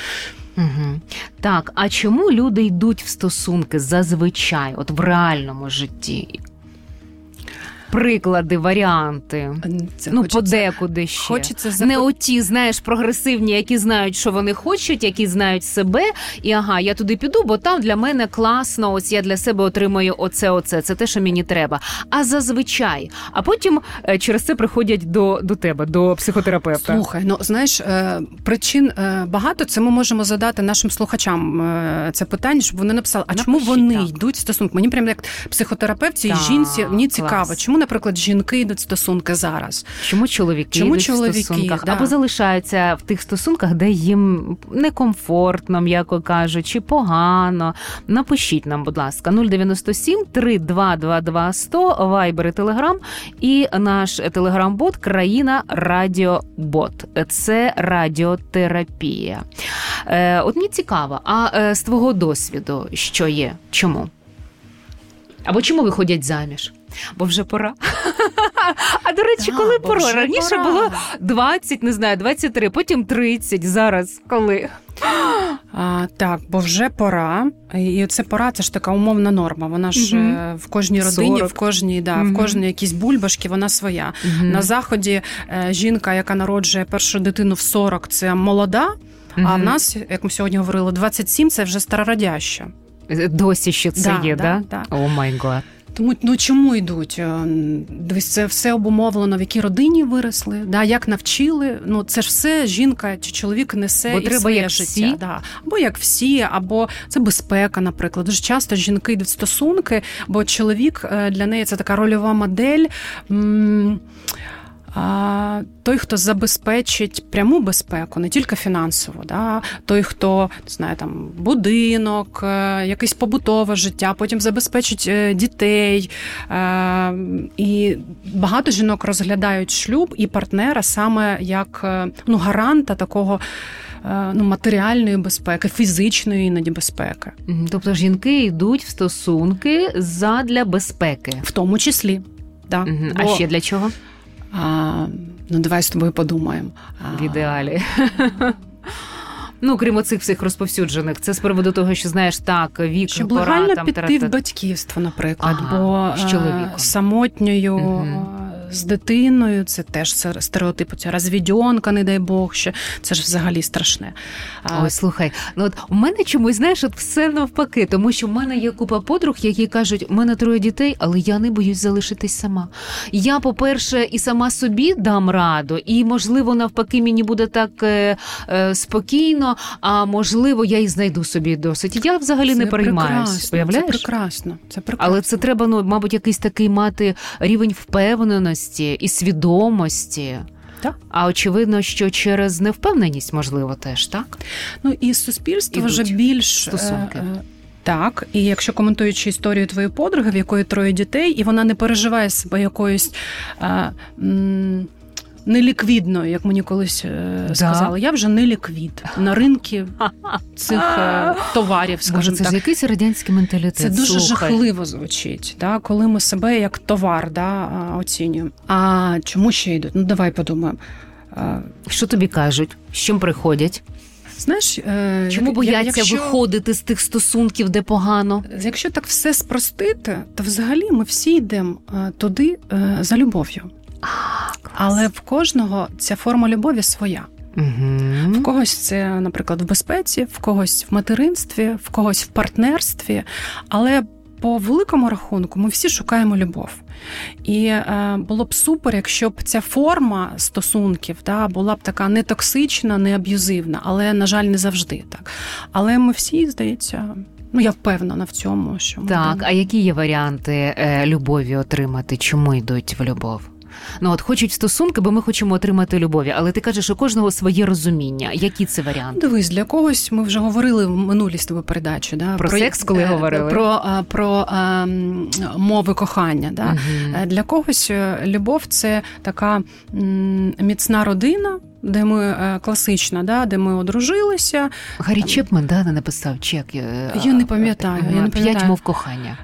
Угу. Так, а чому люди йдуть в стосунки зазвичай, от в реальному житті? Приклади, варіанти. Це ну, хочеться, подекуди ще. Хочеться запит... Не оті, знаєш, прогресивні, які знають, що вони хочуть, які знають себе. І ага, я туди піду, бо там для мене класно. Ось я для себе отримаю оце, оце. Це те, що мені треба. А зазвичай, а потім е, через це приходять до до тебе, до психотерапевта. Слухай, ну знаєш, е, причин е, багато. Це ми можемо задати нашим слухачам це питання, щоб вони написали, а Напишіть, чому вони так. йдуть в стосунки? Мені прям як психотерапевт цій жінці мені цікаво, клас. чому, наприклад, жінки йдуть в стосунки зараз? Чому чоловіки Чому йдуть чоловіки, в стосунках да. або залишаються в тих стосунках, де їм некомфортно, м'яко кажучи, погано? Напишіть нам, будь ласка, 097 3222 100, Вайбер і Телеграм, і наш телеграм-бот Країна Радіобот. Це радіотерапія. Е, От мені цікаво, а е, з твого досвіду що є? Чому? Або чому виходять заміж? Бо вже пора. [laughs] А до речі, коли пора? Раніше було 20, не знаю, 23, потім 30, зараз коли? [gasps] А, Так, бо вже пора, і це пора, це ж така умовна норма. Вона ж е, в кожній родині, 40. в кожній, да, Мгм. в кожній якійсь бульбашки, вона своя. На заході е, жінка, яка народжує першу дитину в 40, це молода. А в нас, як ми сьогодні говорили, 27 – це вже старородяща. Досі ще це Да, є, да. Oh my God. Тому ну чому йдуть? Е, Дивись, це все обумовлено, в якій родині виросли, да, як навчили. Ну це ж все жінка чи чоловік несе Бо і треба своє як життя. всі. Да. Або як всі, або це безпека, наприклад. Дуже часто жінки йдуть в стосунки, бо чоловік е, для неї це така рольова модель. М- а, той, хто забезпечить пряму безпеку, не тільки фінансово, да, той, хто не знаю, там будинок, е, якесь побутове життя, потім забезпечить е, дітей. Е, і багато жінок розглядають шлюб і партнера саме як ну, гаранта такого. Ну, матеріальної безпеки, фізичної іноді безпеки, тобто жінки йдуть в стосунки задля безпеки, в тому числі, да. Угу. Бо... а ще для чого? А, Ну, давай з тобою подумаємо. В ідеалі. [laughs] Ну, крім оцих всіх розповсюджених, це з приводу того, що знаєш так, вік Щоб пора, легально там, піти в батьківство, наприклад, ага, бо з чоловіком. самотньою угу з дитиною, це теж стереотипу, ця розвідьонка, не дай Бог, що це ж взагалі страшне. Ой, слухай, ну от у мене чомусь знаєш, от все навпаки, тому що в мене є купа подруг, які кажуть, у мене троє дітей, але я не боюсь залишитись сама. Я, по-перше, і сама собі дам раду, і можливо, навпаки, мені буде так е, е, спокійно, а можливо, я і знайду собі досить. Я взагалі це не переймаюся. Це прекрасно. Це прекрасно. Але це треба, ну, мабуть, якийсь такий мати рівень впевненості впевненості і свідомості. Так. А очевидно, що через невпевненість, можливо, теж так. Ну і суспільство Ідуть вже більш стосунки. Е, е, так, і якщо коментуючи історію твоєї подруги, в якої троє дітей, і вона не переживає себе якоюсь. А, м- неліквідною, як мені колись е, да. сказали. Я вже не ліквід на ринку цих е, товарів. скажімо Це так. якийсь радянський менталітет. Це дуже Слухай. жахливо звучить, да, коли ми себе як товар да, оцінюємо. А чому ще йдуть? Ну давай подумаємо. Що тобі кажуть? З чим приходять? Знаєш, е, чому бояться якщо, виходити з тих стосунків, де погано? Якщо так все спростити, то взагалі ми всі йдемо туди за любов'ю. Але в кожного ця форма любові своя. Угу. В когось це, наприклад, в безпеці, в когось в материнстві, в когось в партнерстві. Але по великому рахунку ми всі шукаємо любов. І е, було б супер, якщо б ця форма стосунків да, була б така не токсична, не аб'юзивна, але, на жаль, не завжди так. Але ми всі, здається. Ну, я впевнена в цьому, що ми так. будемо. А які є варіанти е, любові отримати? Чому йдуть в любов? Ну от хочуть стосунки, бо ми хочемо отримати любові. Але ти кажеш, у кожного своє розуміння. Які це варіанти? Дивись, для когось ми вже говорили в минулій з тобою передачі. Да, про, про секс, коли е, говорили про про, про а, мови кохання. Да? Угу. Для когось е, любов це така міцна родина де ми е, класична, да, де ми одружилися. Гаррі Чепмен да, не написав чек. Е, я не пам'ятаю. Я не пам'ятаю. П'ять мов кохання.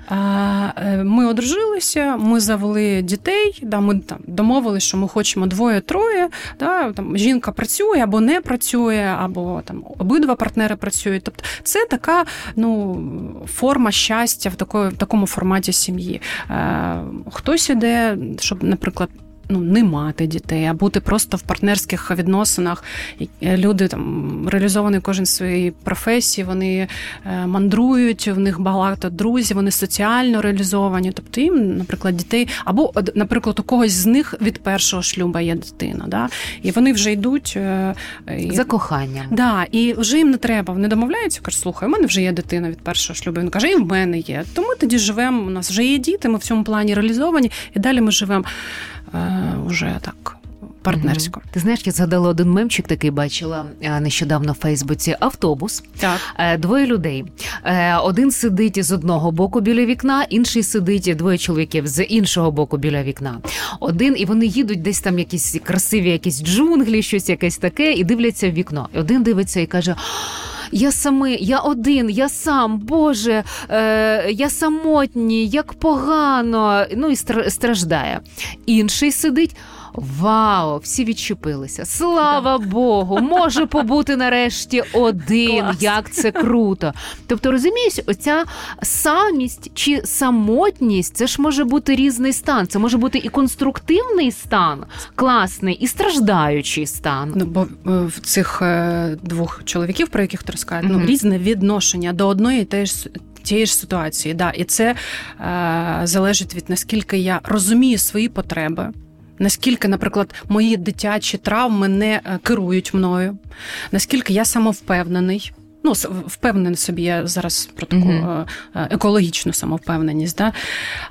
Е, ми одружилися, ми завели дітей. Да, Ми там домовилися, що ми хочемо двоє-троє. Да, там Жінка працює або не працює, або там обидва партнери працюють. Тобто це така ну, форма щастя в такому форматі сім'ї. Хтось іде, щоб, наприклад ну, не мати дітей, а бути просто в партнерських відносинах. Е, люди там реалізовані кожен своїй професії, вони е, мандрують, в них багато друзів, вони соціально реалізовані. Тобто їм, наприклад, дітей, або, наприклад, у когось з них від першого шлюба є дитина. Да? І вони вже йдуть е, за коханням. Да, І вже їм не треба. Вони домовляються, кажуть, слухай, у мене вже є дитина від першого шлюбу. Він каже, і в мене є. То ми тоді живемо. У нас вже є діти, ми в цьому плані реалізовані, і далі ми живемо уже так. Партнерсько. Ти знаєш, я згадала один мемчик, такий бачила нещодавно в Фейсбуці. Автобус, так. Е, двоє людей. Е, один сидить з одного боку біля вікна, інший сидить двоє чоловіків з іншого боку біля вікна. Один і вони їдуть десь там якісь красиві, якісь джунглі, щось якесь таке, і дивляться в вікно. Один дивиться і каже. Я самий, я один, я сам, Боже, е, я самотній, як погано. Ну і страждає. Інший сидить. Вау, всі відчепилися. Слава да. Богу, може [laughs] побути нарешті один. Клас. Як це круто. Тобто, розумієш, оця самість чи самотність це ж може бути різний стан. Це може бути і конструктивний стан, класний, і страждаючий стан. Ну бо е, в цих е, двох чоловіків, про яких ти розказуєш, mm-hmm. ну різне відношення до одної теж. Тієї ж ситуації, да, і це е, залежить від наскільки я розумію свої потреби, Наскільки, наприклад, мої дитячі травми не е, керують мною, наскільки я самовпевнений. Ну впевнений собі. Я зараз про таку mm екологічну самовпевненість. Да?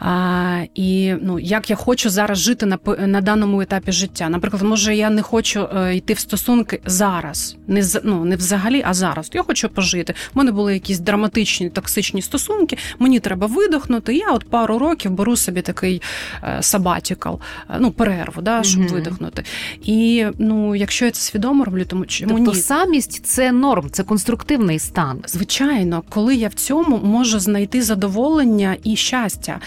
А, І ну, як я хочу зараз жити на на даному етапі життя. Наприклад, може, я не хочу йти в стосунки зараз, не ну, не взагалі, а зараз. Я хочу пожити. У мене були якісь драматичні токсичні стосунки. Мені треба видохнути. Я от пару років беру собі такий сабатікал, ну перерву, да, щоб mm видихнути. І ну, якщо я це свідомо роблю, тому чому тобто ні? самість це норм, це конструктивний стан. Звичайно, коли я в цьому можу знайти задоволення і щастя,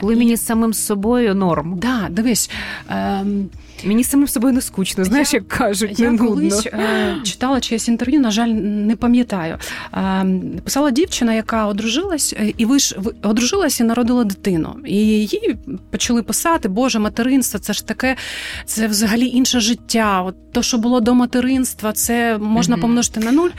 коли і... мені самим собою норм. Да, дивись. Ем... Мені самим собою не скучно, знаєш, як кажуть. Я не колись е, читала чиєсь інтерв'ю, на жаль, не пам'ятаю. Е, писала дівчина, яка одружилась, е, і ви ж одружилась і народила дитину. І її почали писати, Боже, материнство, це ж таке, це взагалі інше життя. От то, що було до материнства, це можна угу. помножити на нуль.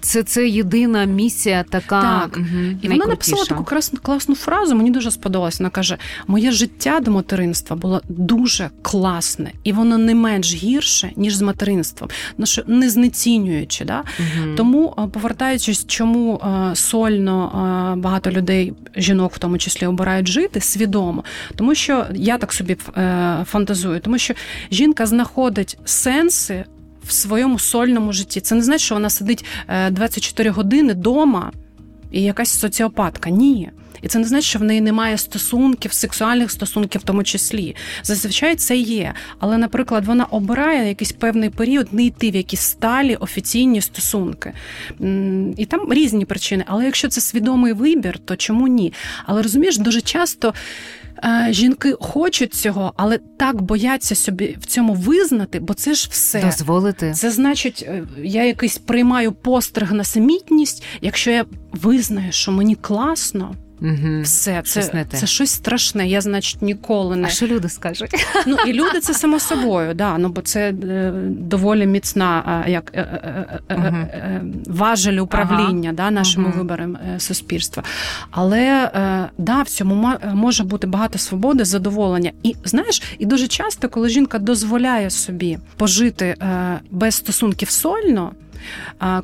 Це це єдина місія така. Так. Угу. І вона написала таку класну, класну фразу, мені дуже сподобалось. Вона каже: Моє життя до материнства було дуже класне і воно не менш гірше, ніж з материнством, ну що не знецінюючи. Да? Угу. Тому, е, повертаючись, чому е, сольно е, багато людей, жінок в тому числі, обирають жити свідомо, тому що я так собі фантазую, тому що жінка знаходить сенси. В своєму сольному житті це не значить, що вона сидить 24 години вдома і якась соціопатка. Ні. І це не значить, що в неї немає стосунків, сексуальних стосунків в тому числі. Зазвичай це є. Але, наприклад, вона обирає якийсь певний період не йти в якісь сталі офіційні стосунки. І там різні причини. Але якщо це свідомий вибір, то чому ні? Але розумієш, дуже часто. Е, жінки хочуть цього, але так бояться собі в цьому визнати, бо це ж все дозволити. Це значить, е, я якийсь приймаю постриг на самітність, якщо я визнаю, що мені класно. Угу. Все, це не те. це щось страшне. Я, значить, ніколи не А що люди скажуть. Ну і люди це само собою, да. Ну бо це е, доволі міцна як е, е, угу. важель управління ага. да, нашими угу. виборами суспільства. Але да, в цьому може бути багато свободи, задоволення. І знаєш, і дуже часто, коли жінка дозволяє собі пожити без стосунків сольно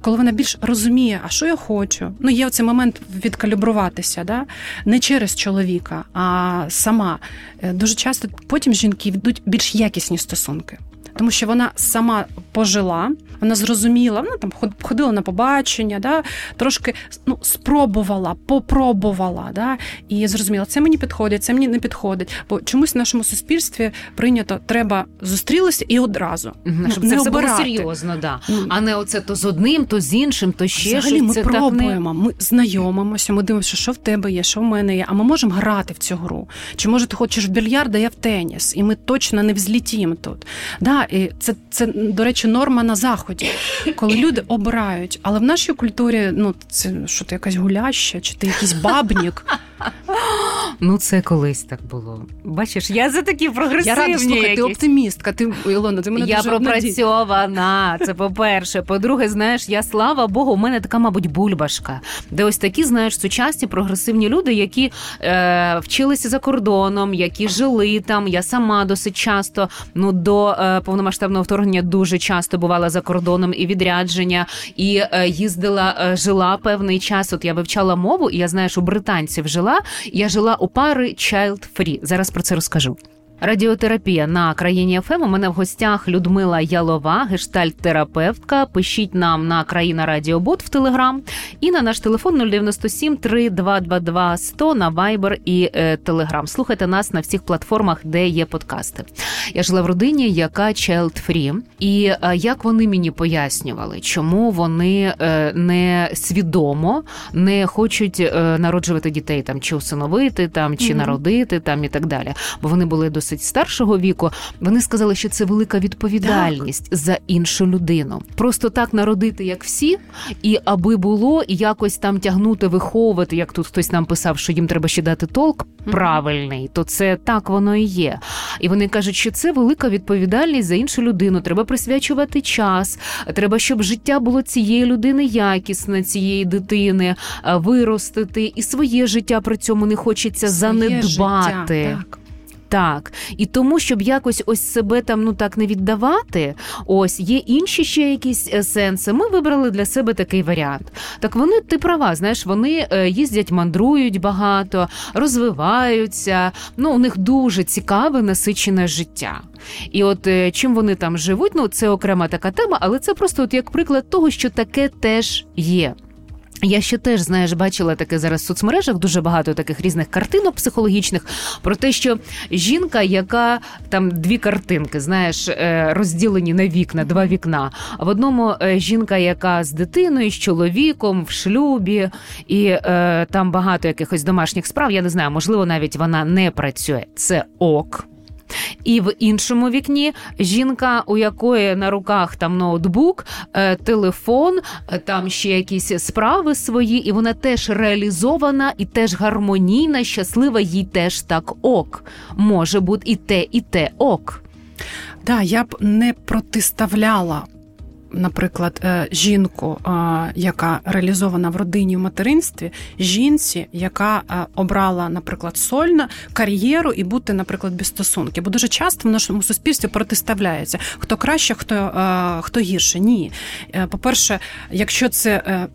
коли вона більш розуміє, а що я хочу. Ну, є оцей момент відкалібруватися, да? не через чоловіка, а сама. Е, дуже часто потім жінки ведуть більш якісні стосунки тому що вона сама пожила, вона зрозуміла, вона там ходила на побачення, да, трошки ну, спробувала, попробувала, да, і зрозуміла, це мені підходить, це мені не підходить. Бо чомусь в нашому суспільстві прийнято треба зустрілися і одразу. Угу, щоб не це все було серйозно, да. Mm. а не оце то з одним, то з іншим, то ще Взагалі щось. Ми це пробуємо, не... ми знайомимося, ми дивимося, що в тебе є, що в мене є. А ми можемо грати в цю гру. Чи може ти хочеш в більярд, а я в теніс, і ми точно не взлітімо тут. Да, і це, це, до речі, норма на заході, коли люди обирають. Але в нашій культурі ну, це що ти якась гуляща, чи ти якийсь бабнік. Ну, це колись так було. Бачиш, я за такі прогресивні. Я рада, слухай, ти оптимістка. Ти Ілона, ти мене я дуже пропрацьована. Це по-перше. По-друге, знаєш, я слава Богу, у мене така, мабуть, бульбашка, де ось такі, знаєш, сучасні прогресивні люди, які е, вчилися за кордоном, які жили там. Я сама досить часто ну до е, повномасштабного вторгнення дуже часто бувала за кордоном і відрядження, і е, їздила, е, жила певний час. От я вивчала мову, і я знаю, що британців жила. Я жила у пари Child Free. Зараз про це розкажу. Радіотерапія на країні ФМ. У мене в гостях Людмила Ялова, гештальт-терапевтка. Пишіть нам на країна Радіобот в Телеграм і на наш телефон 097 3222 100 на Viber і е, Телеграм. Слухайте нас на всіх платформах, де є подкасти. Я жила в родині, яка child free. і е, як вони мені пояснювали, чому вони е, не свідомо не хочуть народжувати дітей там чи усиновити, там чи mm-hmm. народити там і так далі. Бо вони були досить досить старшого віку, вони сказали, що це велика відповідальність так. за іншу людину. Просто так народити, як всі, і аби було і якось там тягнути, виховувати, як тут хтось нам писав, що їм треба ще дати толк правильний, то це так воно і є. І вони кажуть, що це велика відповідальність за іншу людину. Треба присвячувати час. Треба, щоб життя було цієї людини якісне, цієї дитини, виростити, і своє життя при цьому не хочеться своє занедбати. Життя, так. Так, і тому, щоб якось ось себе там ну так не віддавати, ось є інші ще якісь е, сенси. Ми вибрали для себе такий варіант. Так вони ти права, знаєш, вони е, їздять, мандрують багато, розвиваються. Ну, у них дуже цікаве насичене життя. І от е, чим вони там живуть, ну це окрема така тема, але це просто от як приклад того, що таке теж є. Я ще теж знаєш, бачила таке зараз в соцмережах дуже багато таких різних картинок психологічних про те, що жінка, яка там дві картинки, знаєш, е, розділені на вікна, два вікна. А в одному е, жінка, яка з дитиною, з чоловіком в шлюбі, і е, там багато якихось домашніх справ. Я не знаю, можливо, навіть вона не працює. Це ок. І в іншому вікні жінка, у якої на руках там ноутбук, е, телефон, е, там ще якісь справи свої, і вона теж реалізована і теж гармонійна, щаслива, їй теж так ок. Може бути і те, і те ок. Да, я б не протиставляла наприклад, е, жінку, е, яка реалізована в родині в материнстві, жінці, яка е, обрала, наприклад, сольну кар'єру і бути, наприклад, без стосунки. Бо дуже часто в нашому суспільстві протиставляється хто краще, хто, хто гірше. Ні. По-перше, якщо це.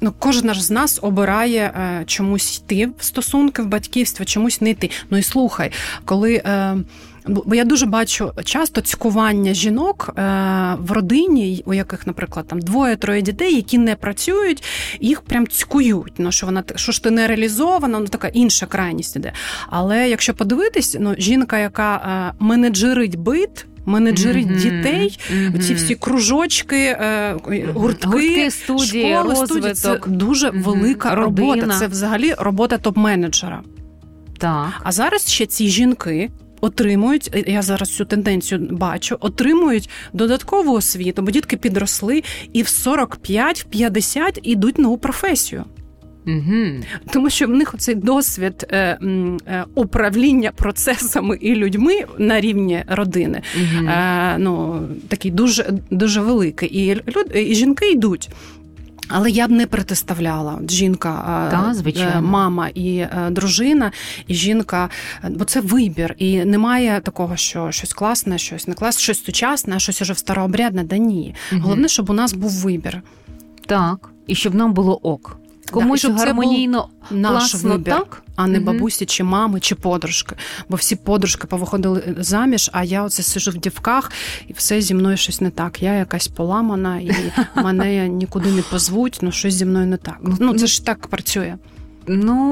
Ну, кожен з нас обирає е, чомусь йти в стосунки в батьківство, чомусь не йти. Ну і слухай, коли е, Бо я дуже бачу часто цькування жінок е, в родині, у яких, наприклад, там двоє-троє дітей, які не працюють, їх прям цькують. Ну що вона що ж ти не реалізована, ну така інша крайність іде. Але якщо подивитись, ну жінка, яка е, менеджерить бит. Менеджерить mm-hmm. дітей, mm-hmm. ці всі кружочки, е, гуртки, гуртки студії, школи, студії. Це дуже mm-hmm. велика Родина. робота. Це взагалі робота топ-менеджера. Так. А зараз ще ці жінки отримують, я зараз цю тенденцію бачу, отримують додаткову освіту, бо дітки підросли і в 45-50 ідуть нову професію. Угу. Тому що в них цей досвід е, е, управління процесами і людьми на рівні родини угу. е, ну, такий дуже дуже великий. І люд, і жінки йдуть. Але я б не протиставляла жінка, да, звичайно. мама і е, дружина, і жінка, бо це вибір, і немає такого, що щось класне, щось не класне, щось сучасне, щось уже в старообрядне. Да ні. Угу. Головне, щоб у нас був вибір. Так, і щоб нам було ок. Комусь да, гармонійно наш класно, вибір, так? а не бабусі, чи мами, чи подружки. Бо всі подружки повиходили заміж, а я оце сижу в дівках, і все зі мною щось не так. Я якась поламана, і [laughs] мене нікуди не позвуть, ну щось зі мною не так. Ну це ж так працює. Ну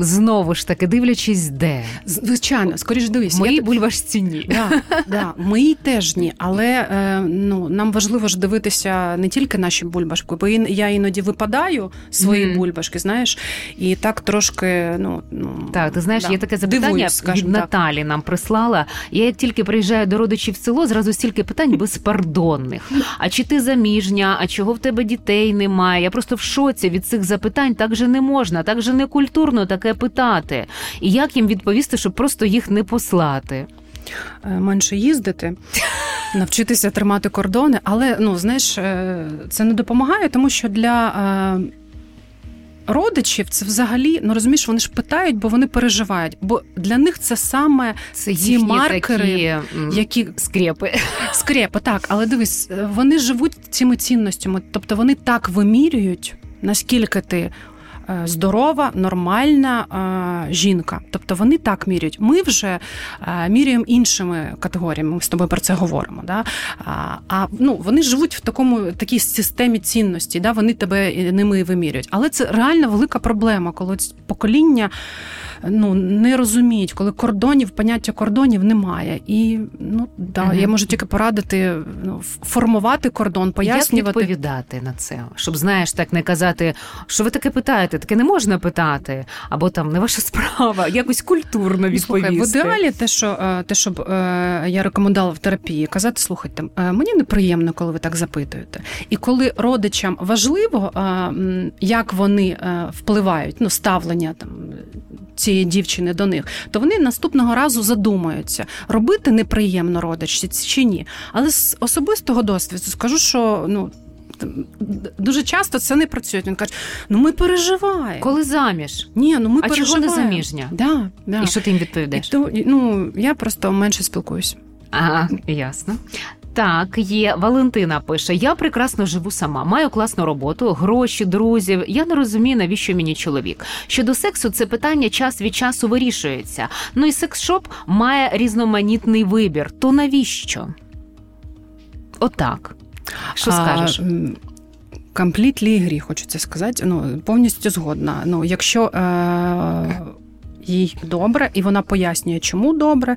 знову ж таки, дивлячись, де. Звичайно, скоріш дивись. Мої я... бульбашці ні. Да, да, Мої теж ні. Але е, ну, нам важливо ж дивитися не тільки наші бульбашки, бо я іноді випадаю свої mm. бульбашки, знаєш, і так трошки. ну, ну Так, ти знаєш, да, є таке запитання дивуюсь, від так. Наталі нам прислала. Я як тільки приїжджаю до родичів в село, зразу стільки питань безпардонних. А чи ти заміжня, а чого в тебе дітей немає? Я просто в шоці від цих запитань так же не можна, так же не культурно таке питати. І як їм відповісти, щоб просто їх не послати? Е, менше їздити, навчитися тримати кордони, але ну знаєш, е, це не допомагає, тому що для. Е, родичів це взагалі ну розумієш, вони ж питають, бо вони переживають. Бо для них це саме це ці маркери, такі, які скрепи. Скрепи, так, але дивись, вони живуть цими цінностями, тобто вони так вимірюють наскільки ти. Е, здорова, нормальна е, жінка, тобто вони так міряють. Ми вже е, міряємо іншими категоріями. Ми з тобою про це говоримо. Да? А ну вони живуть в такому такій системі цінності, да? вони тебе ними вимірюють. Але це реально велика проблема, коли покоління ну не розуміють, коли кордонів, поняття кордонів немає. І ну да, угу. я можу тільки порадити ну, формувати кордон, пояснювати. Як відповідати на це, щоб знаєш, так не казати, що ви таке питаєте, таке не можна питати, або там не ваша справа, якось культурно відповісти. Слухай, в ідеалі те, що е, те, щоб е, я рекомендувала в терапії, казати, слухайте, е, мені неприємно, коли ви так запитуєте. І коли родичам важливо, як вони впливають, ну ставлення там цієї дівчини до них, то вони наступного разу задумаються, робити неприємно родичці чи ні. Але з особистого досвіду скажу, що ну. Дуже часто це не працює. Він каже: ну ми переживаємо. Коли заміж? Ні, ну ми а переживаємо. чого не заміжня? Да, да. І що ти їм відповідаєш? І то, ну, я просто менше спілкуюся. Ага, ясно. Так, є Валентина пише: я прекрасно живу сама, маю класну роботу, гроші, друзів. Я не розумію, навіщо мені чоловік. Щодо сексу, це питання час від часу вирішується. Ну і секс-шоп має різноманітний вибір. То навіщо? Отак. Що скажеш? Комплітлі грі, хочеться сказати. Ну, повністю згодна. Ну, якщо е- їй добре, і вона пояснює, чому добре,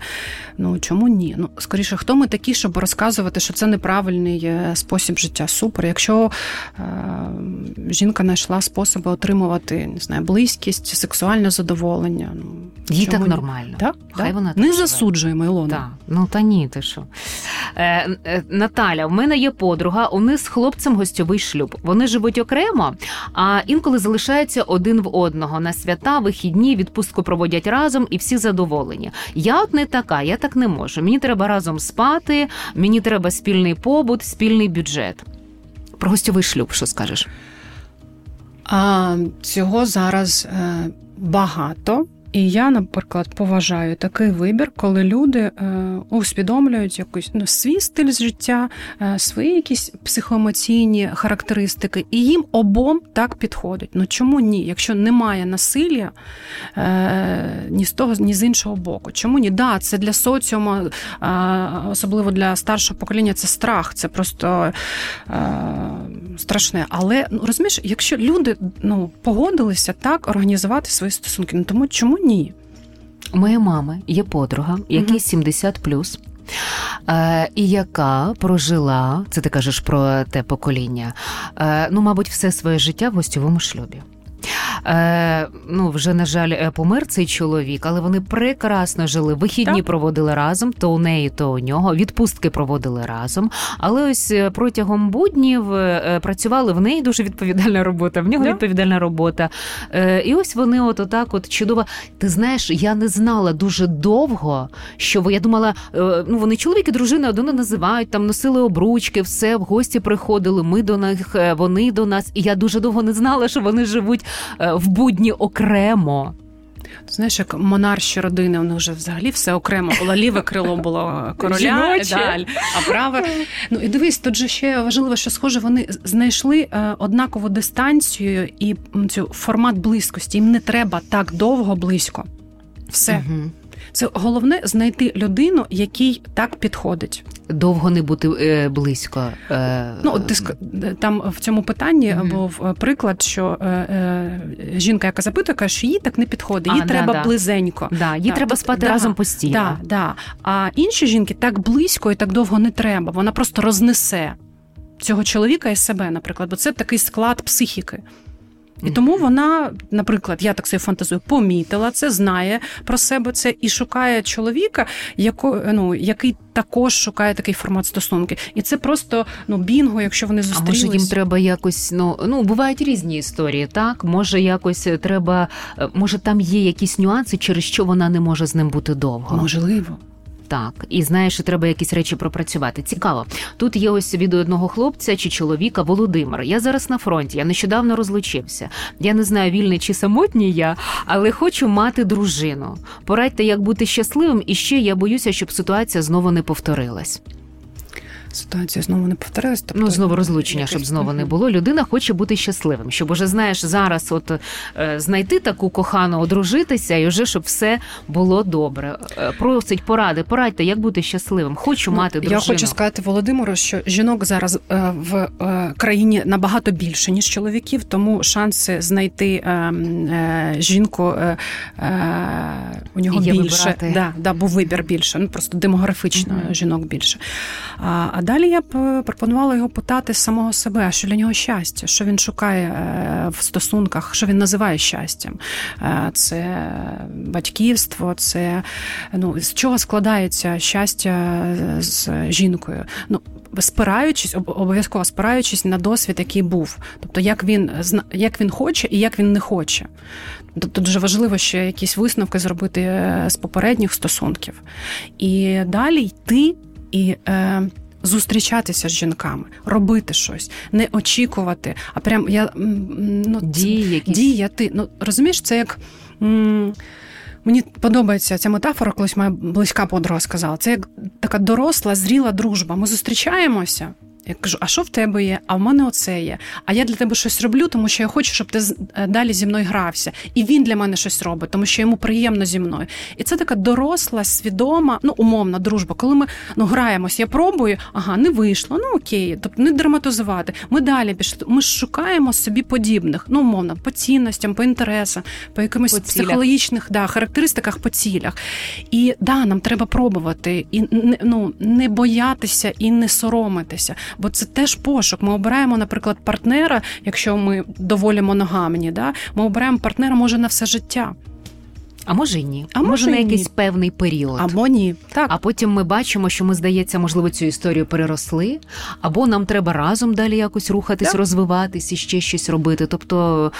ну чому ні. Ну, скоріше, хто ми такі, щоб розказувати, що це неправильний е, спосіб життя. Супер. Якщо е- жінка знайшла способи отримувати не знаю, близькість, сексуальне задоволення. Ну, Їй так нормально. Так? Хай так? вона Не засуджуємо, Ілона. Так, ну та ні, ти що. Е, е, Наталя, в мене є подруга, у них з хлопцем гостьовий шлюб. Вони живуть окремо, а інколи залишаються один в одного. На свята, вихідні, відпустку проводять разом і всі задоволені. Я от не така, я так не можу. Мені треба разом спати, мені треба спільний побут, спільний бюджет. Про гостьовий шлюб, що скажеш? А, Цього зараз е, багато. І я, наприклад, поважаю такий вибір, коли люди е, усвідомлюють якусь ну, свій стиль життя, е, свої якісь психоемоційні характеристики, і їм обом так підходить. Ну чому ні? Якщо немає насилля е, ні з того, ні з іншого боку. Чому ні? Да, це для соціуму, особливо для старшого покоління, це страх, це просто страшне. Але ну розумієш, якщо люди ну погодилися так організувати свої стосунки, ну тому чому ні? У моєї мами є подруга, якій 70 плюс. Е, і яка прожила, це ти кажеш про те покоління, е, ну, мабуть, все своє життя в гостьовому шлюбі. Е, Ну, вже, на жаль, е, помер цей чоловік, але вони прекрасно жили. Вихідні так. проводили разом, то у неї, то у нього. Відпустки проводили разом. Але ось е, протягом буднів е, працювали в неї дуже відповідальна робота, в нього так. відповідальна робота. Е, І ось вони, от отак, от чудово. Ти знаєш, я не знала дуже довго, що я думала, е, ну вони чоловік і дружина один називають, там носили обручки, все в гості приходили. Ми до них, вони до нас. І я дуже довго не знала, що вони живуть в будні окремо. Знаєш, як монарші родини, вони вже взагалі все окремо було. Ліве крило було короля, да, а праве. Ну і дивись, тут же ще важливо, що схоже, вони знайшли е, однакову дистанцію і цю формат близькості. Їм не треба так довго близько. Все. Угу. Це головне знайти людину, якій так підходить. Довго не бути е, близько. Е, ну, ти там в цьому питанні mm-hmm. був е, приклад, що е, е, жінка, яка запитує, каже, що їй так не підходить, їй а, треба да, близенько. Да, Їй да, треба спати да, разом постійно. Да, да. А інші жінки так близько і так довго не треба. Вона просто рознесе цього чоловіка і себе, наприклад, бо це такий склад психіки. І тому вона, наприклад, я так собі фантазую, помітила це, знає про себе це і шукає чоловіка, яко, ну, який також шукає такий формат стосунки. І це просто ну бінго, якщо вони зустрілись. А може їм треба якось, ну ну бувають різні історії, так може якось треба, е, може там є якісь нюанси, через що вона не може з ним бути довго. Можливо. Так, і знаєш, що треба якісь речі пропрацювати. Цікаво. Тут є ось від одного хлопця чи чоловіка Володимир. Я зараз на фронті, я нещодавно розлучився. Я не знаю, вільний чи самотній я, але хочу мати дружину. Порадьте, як бути щасливим, і ще я боюся, щоб ситуація знову не повторилась ситуація знову не повторилась. Тобто, ну знову розлучення, якось... щоб знову не було. Людина хоче бути щасливим, щоб уже знаєш зараз, от е, знайти таку кохану, одружитися, і вже щоб все було добре. Е, просить поради, порадьте, як бути щасливим. Хочу ну, мати дружину. Я хочу сказати Володимиру, що жінок зараз е, в країні набагато більше ніж чоловіків, тому шанси знайти жінку у нього Є більше. Да, да, бо вибір більше. Ну просто демографічно mm-hmm. жінок більше. А далі я б е, пропонувала його питати самого себе, що для нього щастя, що він шукає е, в стосунках, що він називає щастям. Е, це батьківство, це ну, з чого складається щастя з жінкою. Ну, Спираючись, обов'язково спираючись на досвід, який був, тобто як він як він хоче і як він не хоче. Тобто дуже важливо ще якісь висновки зробити з попередніх стосунків. І далі йти і е, зустрічатися з жінками, робити щось, не очікувати, а прям я ну, Дії діяти. Ну розумієш, це як. М- Мені подобається ця метафора, колись моя близька подруга сказала. Це як така доросла, зріла дружба. Ми зустрічаємося, я кажу, а що в тебе є? А в мене оце є. А я для тебе щось роблю, тому що я хочу, щоб ти е, далі зі мною грався. І він для мене щось робить, тому що йому приємно зі мною. І це така доросла, свідома, ну умовна дружба. Коли ми ну граємось, я пробую, ага, не вийшло. Ну окей, тобто не драматизувати. Ми далі пішли. Ми шукаємо собі подібних, ну умовно, по цінностям, по інтересам, по якимось по психологічних да, характеристиках по цілях. І да, нам треба пробувати і ну, не боятися і не соромитися бо це теж пошук. Ми обираємо, наприклад, партнера, якщо ми доволі моногамні, да? ми обираємо партнера може на все життя. А може ні, а може, може на якийсь ні. певний період. Або ні. Так. А потім ми бачимо, що ми, здається, можливо, цю історію переросли, або нам треба разом далі якось рухатись, так. розвиватись і ще щось робити. Тобто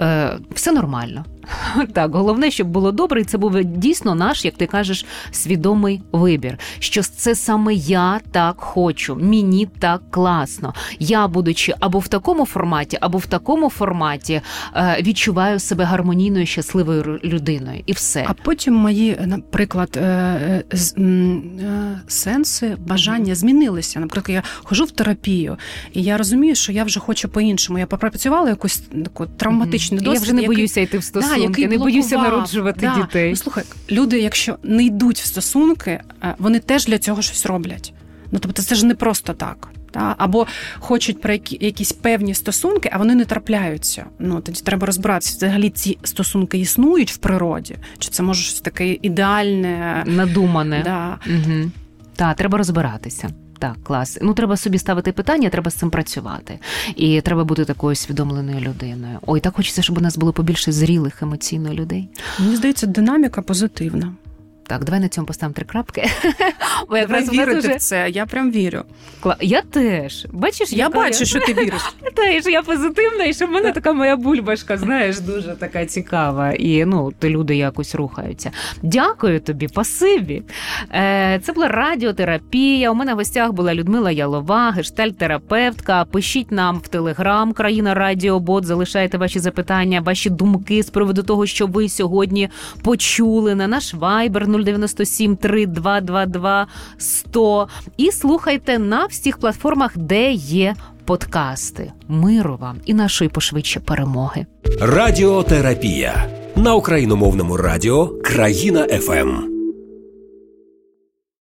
е, все нормально. [laughs] Так, головне, щоб було добре, і це був дійсно наш, як ти кажеш, свідомий вибір. Що це саме я так хочу, мені так класно. Я, будучи або в такому форматі, або в такому форматі, е, відчуваю себе гармонійною, щасливою людиною, і все. А потім мої, наприклад, е, е, сенси, бажання змінилися. Наприклад, я хожу в терапію, і я розумію, що я вже хочу по-іншому. Я попрацювала якусь таку травматичну досвід. Я вже не боюся йти в стосунки стосунки, який не боюся народжувати да. дітей. Ну, Слухай, люди, якщо не йдуть в стосунки, е, вони теж для цього щось роблять. Ну тобто, це ж не просто так. Та? Або хочуть про які, якісь певні стосунки, а вони не трапляються. Ну тоді треба розбиратися. Взагалі ці стосунки існують в природі, чи це може щось таке ідеальне, надумане. Да. Угу. Так, треба розбиратися. Так, клас. Ну треба собі ставити питання, треба з цим працювати. І треба бути такою свідомленою людиною. Ой, так хочеться, щоб у нас було побільше зрілих емоційно людей. Мені здається, динаміка позитивна. Так, давай на цьому поставимо три крапки. [laughs] Бо якраз вірити в це, я прям вірю. Я теж. Бачиш, я бачу, я... що ти віриш. [laughs] Та, що я позитивна, і що в мене така моя бульбашка, знаєш, дуже така цікава. І ну, ти люди якось рухаються. Дякую тобі, пасибі. Е, Це була радіотерапія. У мене в гостях була Людмила Ялова, гештальтерапевтка. Пишіть нам в телеграм, країна Радіобот, залишайте ваші запитання, ваші думки з приводу того, що ви сьогодні почули на наш вайбер 097 3222 100 і слухайте на всіх платформах, де є подкасти. Миру вам і нашої пошвидше перемоги. Радіотерапія на україномовному радіо Країна ФМ.